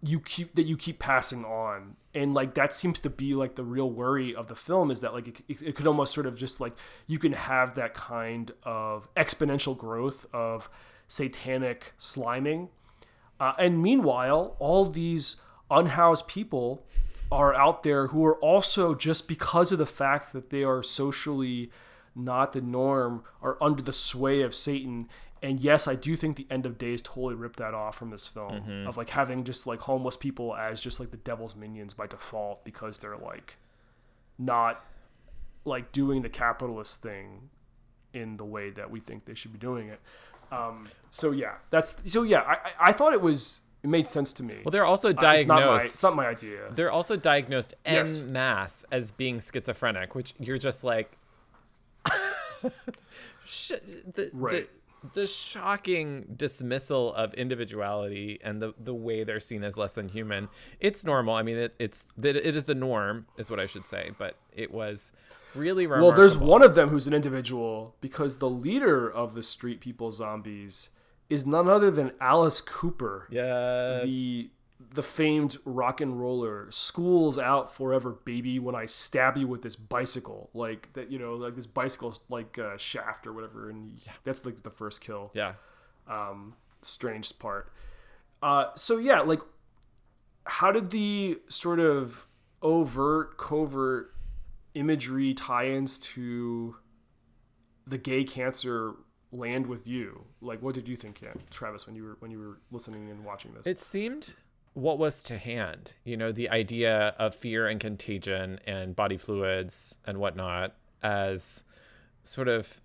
you keep that you keep passing on. And like that seems to be like the real worry of the film is that like it, it, could almost sort of just like you can have that kind of exponential growth of satanic sliming. Uh, and meanwhile, all these unhoused people are out there who are also just because of the fact that they are socially not the norm, are under the sway of Satan. And yes, I do think the end of days totally ripped that off from this film Mhm. of like having just like homeless people as just like the devil's minions by default because they're like not like doing the capitalist thing in the way that we think they should be doing it. Um, so yeah, that's so yeah. I I thought it was it made sense to me. Well, they're also Uh, it's not my- diagnosed. It's not my, idea. They're also diagnosed en Yes. masse as being schizophrenic, which you're just like, sh- the, Right. the, the shocking dismissal of individuality and the, the way they're seen as less than human. It's normal. I mean, it, it's that it is the norm, is what I should say. But it was really well, there's one of them who's an individual because the leader of the street people zombies is none other than Alice Cooper. Yes. The the famed rock and roller schools out forever baby when i stab you with this bicycle. Like that you know like this bicycle like uh, shaft or whatever and that's like the first kill. Yeah. Um strange part. Uh so yeah like how did the sort of overt covert imagery tie-ins to the gay cancer land with you like what did you think travis when you were when you were listening and watching this It seemed what was to hand. You know, the idea of fear and contagion and body fluids and whatnot as sort of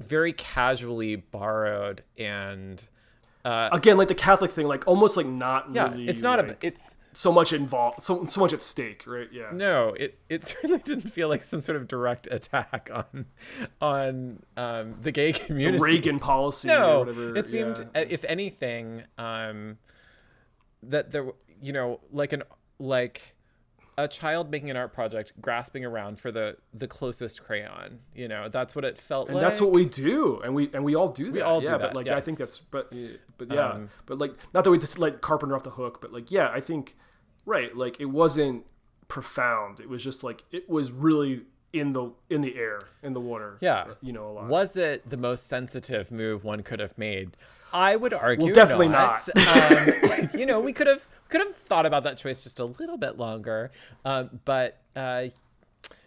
very casually borrowed and uh, Again, like the Catholic thing, like almost like not yeah, really. it's not like, a it's so much involved, so so much at stake, right? Yeah. no, it it certainly didn't feel like some sort of direct attack on on um, the gay The community. Reagan policy or no, whatever. it seemed, yeah. if anything, um, that there, you know, like an like a child making an art project, grasping around for the the closest crayon. You know, that's what it felt like. and like. that's what we do, and we and we all do that. We all do yeah, that, but like I think that's but but yeah, Um, but like not that we just let Carpenter off the hook, but like yeah, I think right, like it wasn't profound. It was just like it was really in the in the air, in the water. Yeah. you know a lot. Was it the most sensitive move one could have made? I would argue definitely not. um, you know, we could have could have thought about that choice just a little bit longer. Um, but uh,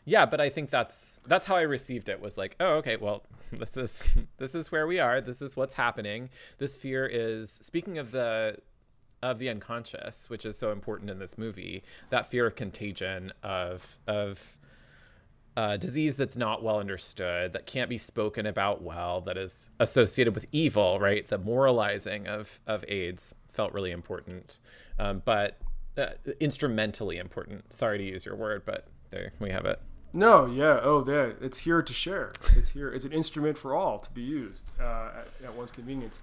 yeah, but I think that's that's how I received it. Was like, oh, okay, well, this is this is where we are. This is what's happening. This fear is speaking of the of the unconscious, which is so important in this movie. That fear of contagion of of uh, disease that's not well understood, that can't be spoken about well, that is associated with evil, right? The moralizing of, of AIDS felt really important, um, but uh, instrumentally important. Sorry to use your word, but there we have it. No, yeah, oh, yeah, it's here to share. It's here. It's an instrument for all to be used uh, at, at one's convenience.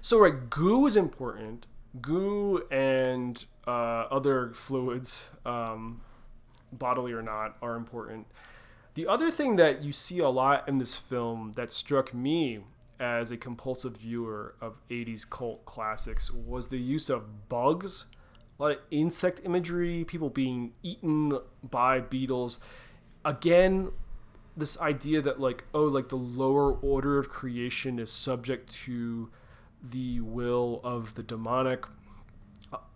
So, right, goo is important. Goo and uh, other fluids, um, bodily or not, are important. The other thing that you see a lot in this film that struck me as a compulsive viewer of 80s cult classics was the use of bugs, a lot of insect imagery, people being eaten by beetles. Again, this idea that like oh like the lower order of creation is subject to the will of the demonic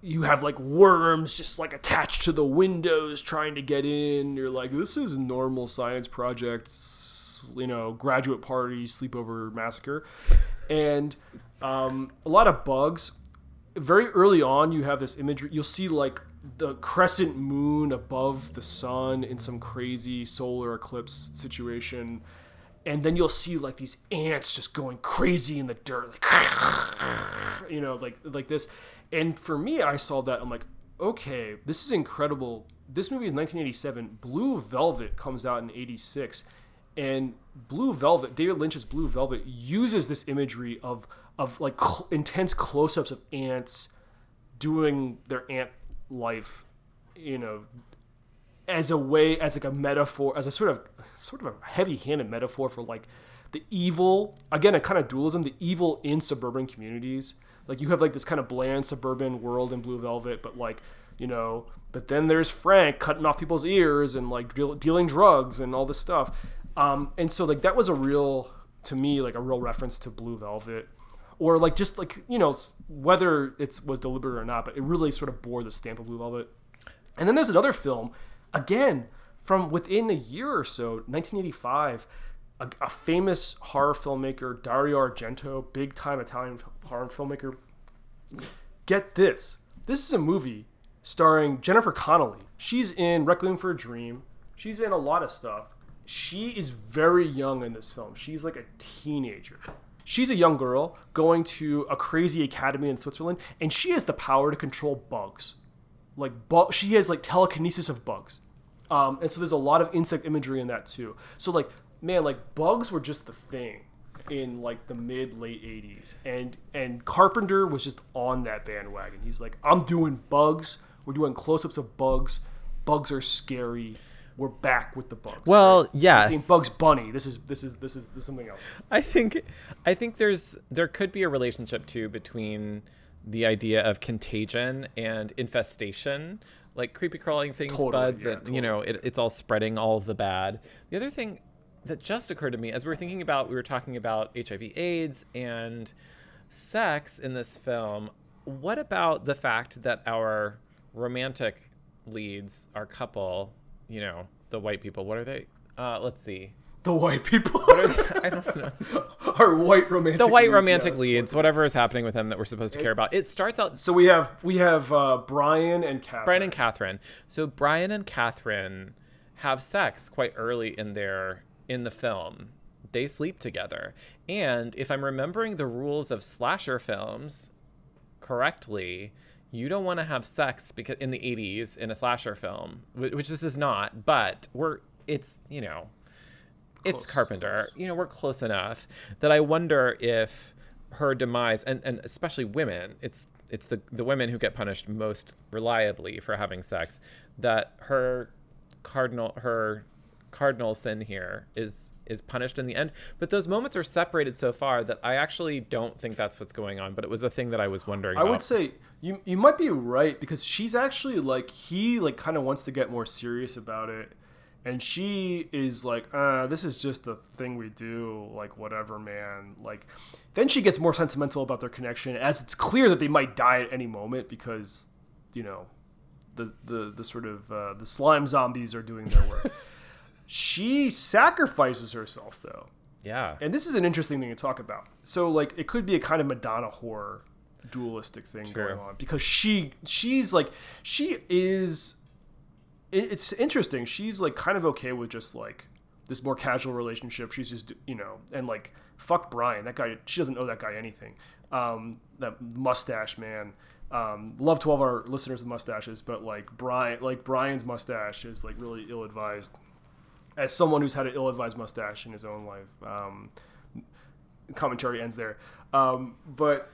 you have like worms just like attached to the windows trying to get in. You're like this is normal science projects you know graduate party sleepover massacre. And um, a lot of bugs very early on you have this imagery you'll see like the crescent moon above the sun in some crazy solar eclipse situation. And then you'll see like these ants just going crazy in the dirt like you know like like this and for me i saw that i'm like okay this is incredible. This movie is 1987 blue velvet comes out in 86 and blue velvet david lynch's blue velvet uses this imagery of of like cl- intense close-ups of ants doing their ant life you know as a way as like a metaphor as a sort of sort of a heavy-handed metaphor for like the evil again a kind of dualism the evil in suburban communities like you have like this kind of bland suburban world in blue velvet but like you know but then there's frank cutting off people's ears and like deal, dealing drugs and all this stuff. Um, and so like that was a real to me like a real reference to blue velvet. Or like just like you know whether it was deliberate or not but it really sort of bore the stamp of blue velvet. And then there's another film, again, from within a year or so, 1985, a, a famous horror filmmaker, Dario Argento, big time Italian horror filmmaker. Get this. This is a movie starring Jennifer Connelly. She's in Requiem for a Dream. She's in a lot of stuff. She is very young in this film. She's like a teenager. She's a young girl going to a crazy academy in Switzerland, and she has the power to control bugs like bu- she has like telekinesis of bugs um, and so there's a lot of insect imagery in that too so like man like bugs were just the thing in like the mid late 80s and and carpenter was just on that bandwagon. He's like i'm doing bugs. We're doing close-ups of bugs. Bugs are scary. We're back with the bugs. Well, right? yes. I'm saying bugs bunny. This is this is this is this is something else. I think I think there's there could be a relationship too between the idea of contagion and infestation, like creepy crawling things, Totally, buds, yeah, and you know it, it's all spreading all of the bad. The other thing that just occurred to me as we were thinking about we were talking about HIV/AIDS and sex in this film. What about the fact that our romantic leads, our couple, you know, the white people, what are they? Uh, let's see. The white people. I don't know. Our white romantic. The white leads, romantic yeah, leads, whatever is happening with them that we're supposed to care about. It starts out So we have we have uh, Brian and Catherine. Brian and Catherine. So Brian and Catherine have sex quite early in their in the film. They sleep together. And if I'm remembering the rules of slasher films correctly, you don't want to have sex because in the 80s in a slasher film, which this is not, but we're it's, you know, it's Carpenter. You know, we're close enough that I wonder if her demise and, and especially women, it's it's the the women who get punished most reliably for having sex, that her cardinal her cardinal sin here is is punished in the end. But those moments are separated so far that I actually don't think that's what's going on. But it was a thing that I was wondering. I about. would say you you might be right because she's actually like he like kind of wants to get more serious about it, and she is like, uh, this is just a thing we do, like whatever, man. Like, then she gets more sentimental about their connection as it's clear that they might die at any moment because, you know, the the the sort of uh, the slime zombies are doing their work. she sacrifices herself though. yeah. And this is an interesting thing to talk about. So like it could be a kind of Madonna horror dualistic thing True. going on because she she's like she is it- it's interesting. She's like kind of okay with just like this more casual relationship. She's just you know and like fuck Brian. That guy she doesn't owe that guy anything. Um that mustache man. Um, love to all of our listeners with mustaches, but like Brian, like Brian's mustache is like really ill advised. As someone who's had an ill-advised mustache in his own life, um, commentary ends there. Um, but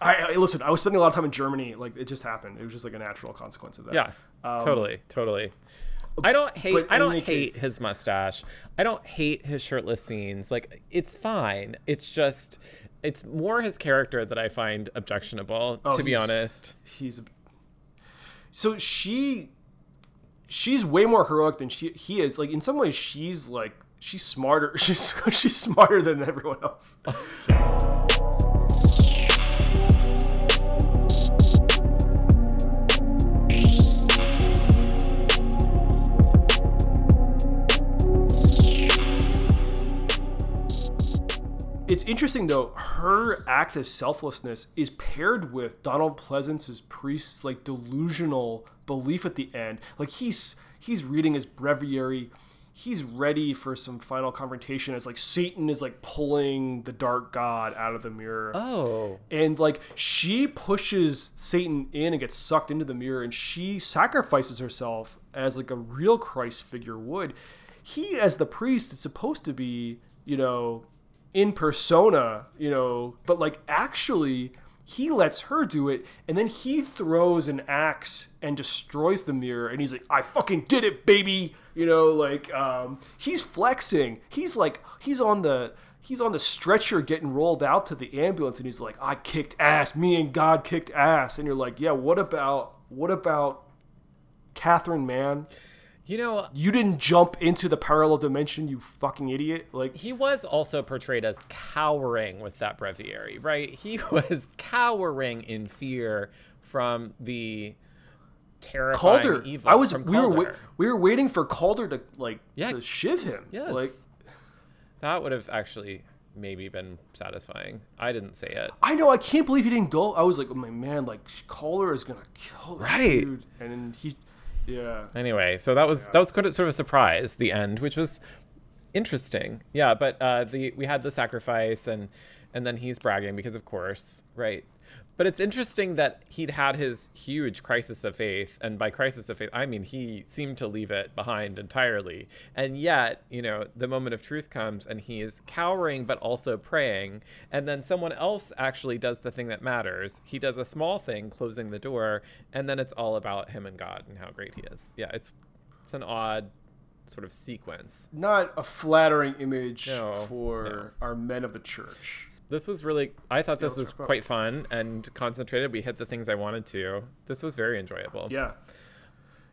I, I listen. I was spending a lot of time in Germany. Like it just happened. It was just like a natural consequence of that. Yeah, Um, totally, totally. I don't hate. I don't hate case- his mustache. I don't hate his shirtless scenes. Like it's fine. It's just, it's more his character that I find objectionable. Oh, to be honest, He's so she she's way more heroic than she he is. Like in some ways, she's like she's smarter. She's she's smarter than everyone else. It's interesting though, her act of selflessness is paired with Donald Pleasence's priest's like delusional belief at the end. Like he's he's reading his breviary, he's ready for some final confrontation as like Satan is like pulling the dark god out of the mirror. oh, And like she pushes Satan in and gets sucked into the mirror and she sacrifices herself as like a real Christ figure would. He as the priest is supposed to be, you know, in persona, you know, but like actually he lets her do it and then he throws an axe and destroys the mirror and he's like I fucking did it baby you know like um he's flexing. He's like he's on the he's on the stretcher getting rolled out to the ambulance and he's like I kicked ass. Me and God kicked ass. And you're like yeah what about what about Catherine man you know, you didn't jump into the parallel dimension you fucking idiot like he was also portrayed as cowering with that breviary, right? He was cowering in fear from the terrifying Calder. evil. I was we were we were waiting for Calder to like Yeah. to shiv him. Yes. Like that would have actually maybe been satisfying. I didn't say it. I know I can't believe he didn't go. I was like, oh my man, like Calder is gonna kill this Right. dude. And he, yeah. Anyway, so that was that was kind of sort of a surprise. The end, which was interesting. Yeah, but uh, the we had the sacrifice and and then he's bragging because of course, right? But it's interesting that he'd had his huge crisis of faith, and by crisis of faith, I mean he seemed to leave it behind entirely. And yet, you know, the moment of truth comes, and he is cowering but also praying. And then someone else actually does the thing that matters. He does a small thing, closing the door, and then it's all about him and God and how great he is. Yeah, it's it's an odd sort of sequence. Not a flattering image No, for no. our men of the church. This was really I thought this was quite fun and concentrated. We hit the things I wanted to. This was very enjoyable. Yeah.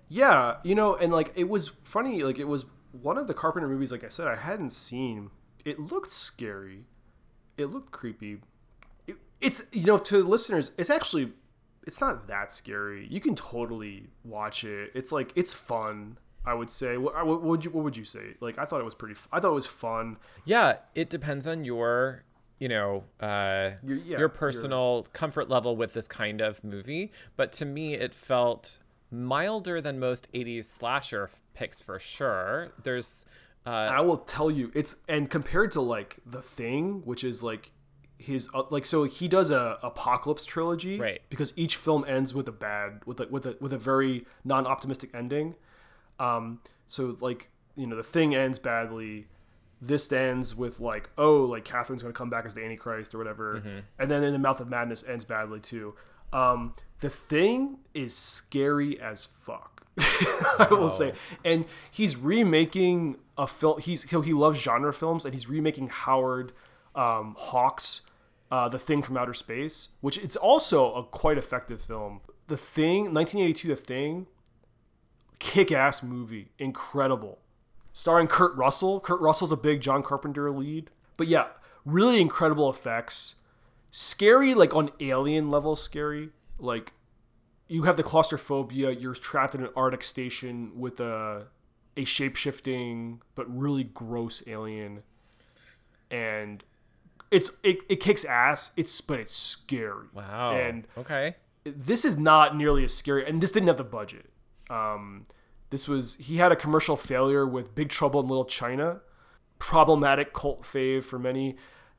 Yeah, you know, and like it was funny, like it was one of the Carpenter movies, like I said, I hadn't seen. It looked scary. It looked creepy. It, it's you know, to listeners, it's actually it's not that scary. You can totally watch it. It's like it's fun. I would say. What, what would you What would you say? Like, I thought it was pretty. I thought it was fun. Yeah, it depends on your, you know, uh, Your- yeah, your your- personal comfort level with this kind of movie. But to me, it felt milder than most 80s slasher f- picks for sure. There's, uh, I will tell you, it's and compared to like the Thing, which is like his uh, like so he does a apocalypse trilogy, Right. Because each film ends with a bad with a with a with a very non optimistic ending. Um, so like you know the Thing ends badly. This ends with like oh like Catherine's gonna come back as the Antichrist or whatever, and then in the Mouth of Madness ends badly too. Um, the Thing is scary as fuck. I will say, and he's remaking a film. He's so he loves genre films, and he's remaking Howard um, Hawks, uh, The Thing from Outer Space, which it's also a quite effective film. The Thing, 1982, The Thing, kick-ass movie, incredible, starring Kurt Russell. Kurt Russell's a big John Carpenter lead, but yeah, really incredible effects. Scary, like on alien level, scary. Like you have the claustrophobia. You're trapped in an Arctic station with a a shape shifting but really gross alien, and it's it, it kicks ass. It's but it's scary. wow. And okay. this is not nearly as scary, and this didn't have the budget. Um, this was he had a commercial failure with Big Trouble in Little China, problematic cult fave for many.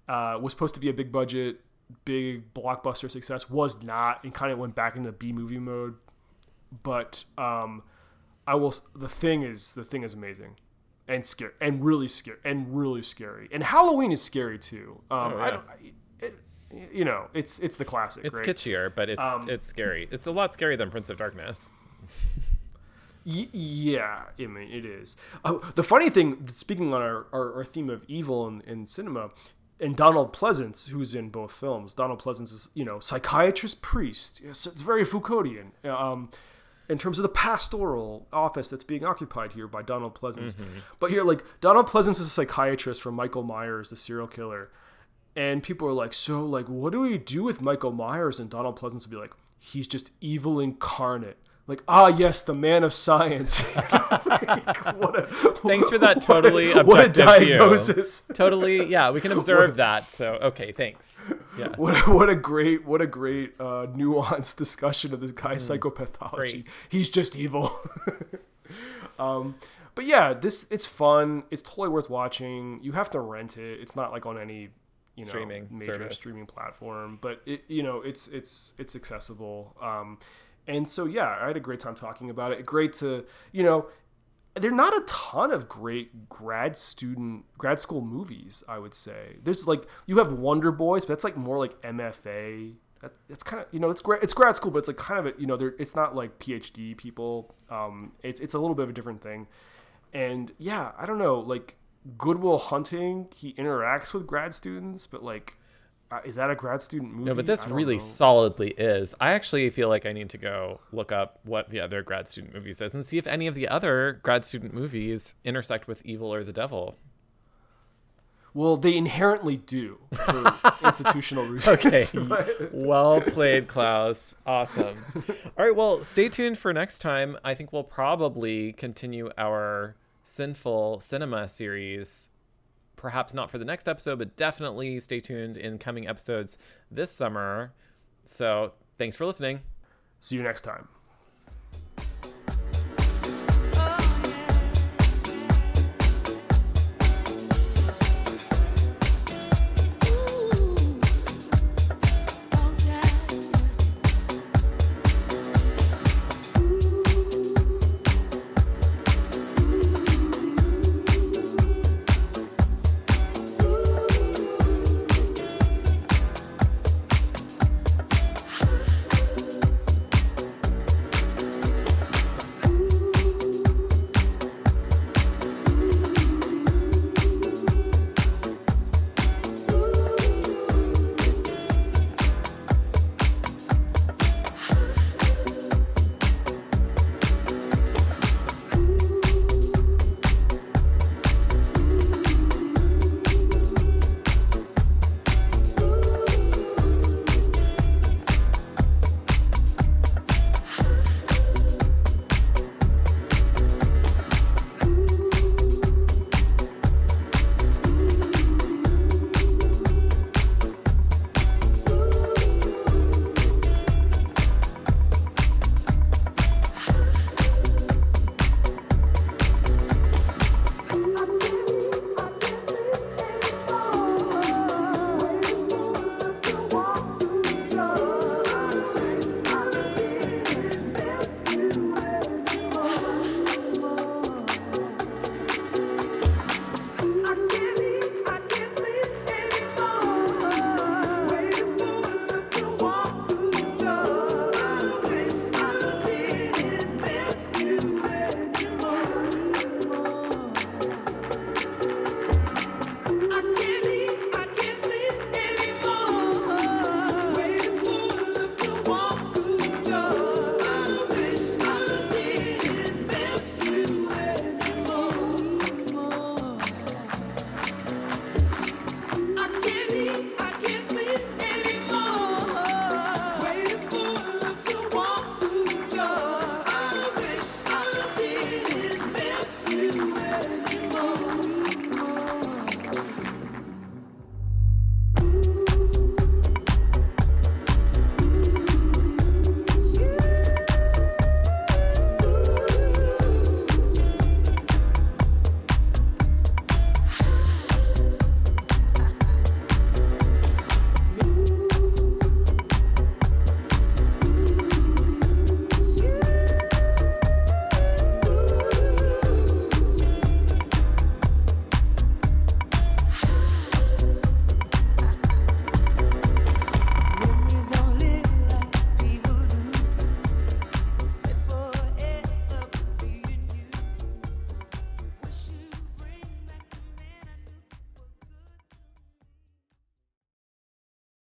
Uh, was supposed to be a big budget, big blockbuster success. Was not, and kind of went back into B movie mode. But um, I will. The thing is, the thing is amazing, and scary, and really scary, and really scary. And Halloween is scary too. Um, Oh, I yeah. don't. I- It, you know, it's it's the classic. It's right? kitschier, but it's Um, it's scary. It's a lot scarier than Prince of Darkness. Y- yeah, I mean it is. Uh, the funny thing, speaking on our, our, our theme of evil in, in cinema, and Donald Pleasence, who's in both films, Donald Pleasence is you know psychiatrist priest. Yes, it's very Foucauldian. Um, in terms of the pastoral office that's being occupied here by Donald Pleasence, but here like Donald Pleasence is a psychiatrist from Michael Myers, the serial killer, and people are like, so like, what do we do with Michael Myers? And Donald Pleasence would be like, he's just evil incarnate. Like, ah, yes, the man of science. Like, what a, Thanks for that totally what a objective view. diagnosis. Totally, yeah, we can observe that. So okay, thanks. Yeah. What a, what a great, what a great uh, nuanced discussion of this guy's psychopathology. Hmm. Great. He's just evil. um, but yeah, this it's fun. It's totally worth watching. You have to rent it. It's not like on any you know Streaming major service. streaming platform, but it you know it's it's it's accessible. Um, and so yeah, I had a great time talking about it. Great to you know. There are not a ton of great grad student grad school movies. I would say there's like you have Wonder Boys, but that's like more like MFA. That, it's kind of you know it's grad it's grad school, but it's like kind of a, you know it's not like PhD people. Um, it's it's a little bit of a different thing. And yeah, I don't know, like Good Will Hunting, he interacts with grad students, but like, uh, is that a grad student movie? No, but this really know. solidly is. I actually feel like I need to go look up what the other grad student movies is and see if any of the other grad student movies intersect with evil or the devil. Well, they inherently do for institutional reasons. Okay. but- well played, Klaus. Awesome. All right, well, stay tuned for next time. I think we'll probably continue our sinful cinema series. Perhaps not for the next episode, but definitely stay tuned in coming episodes this summer. So, thanks for listening. See you next time.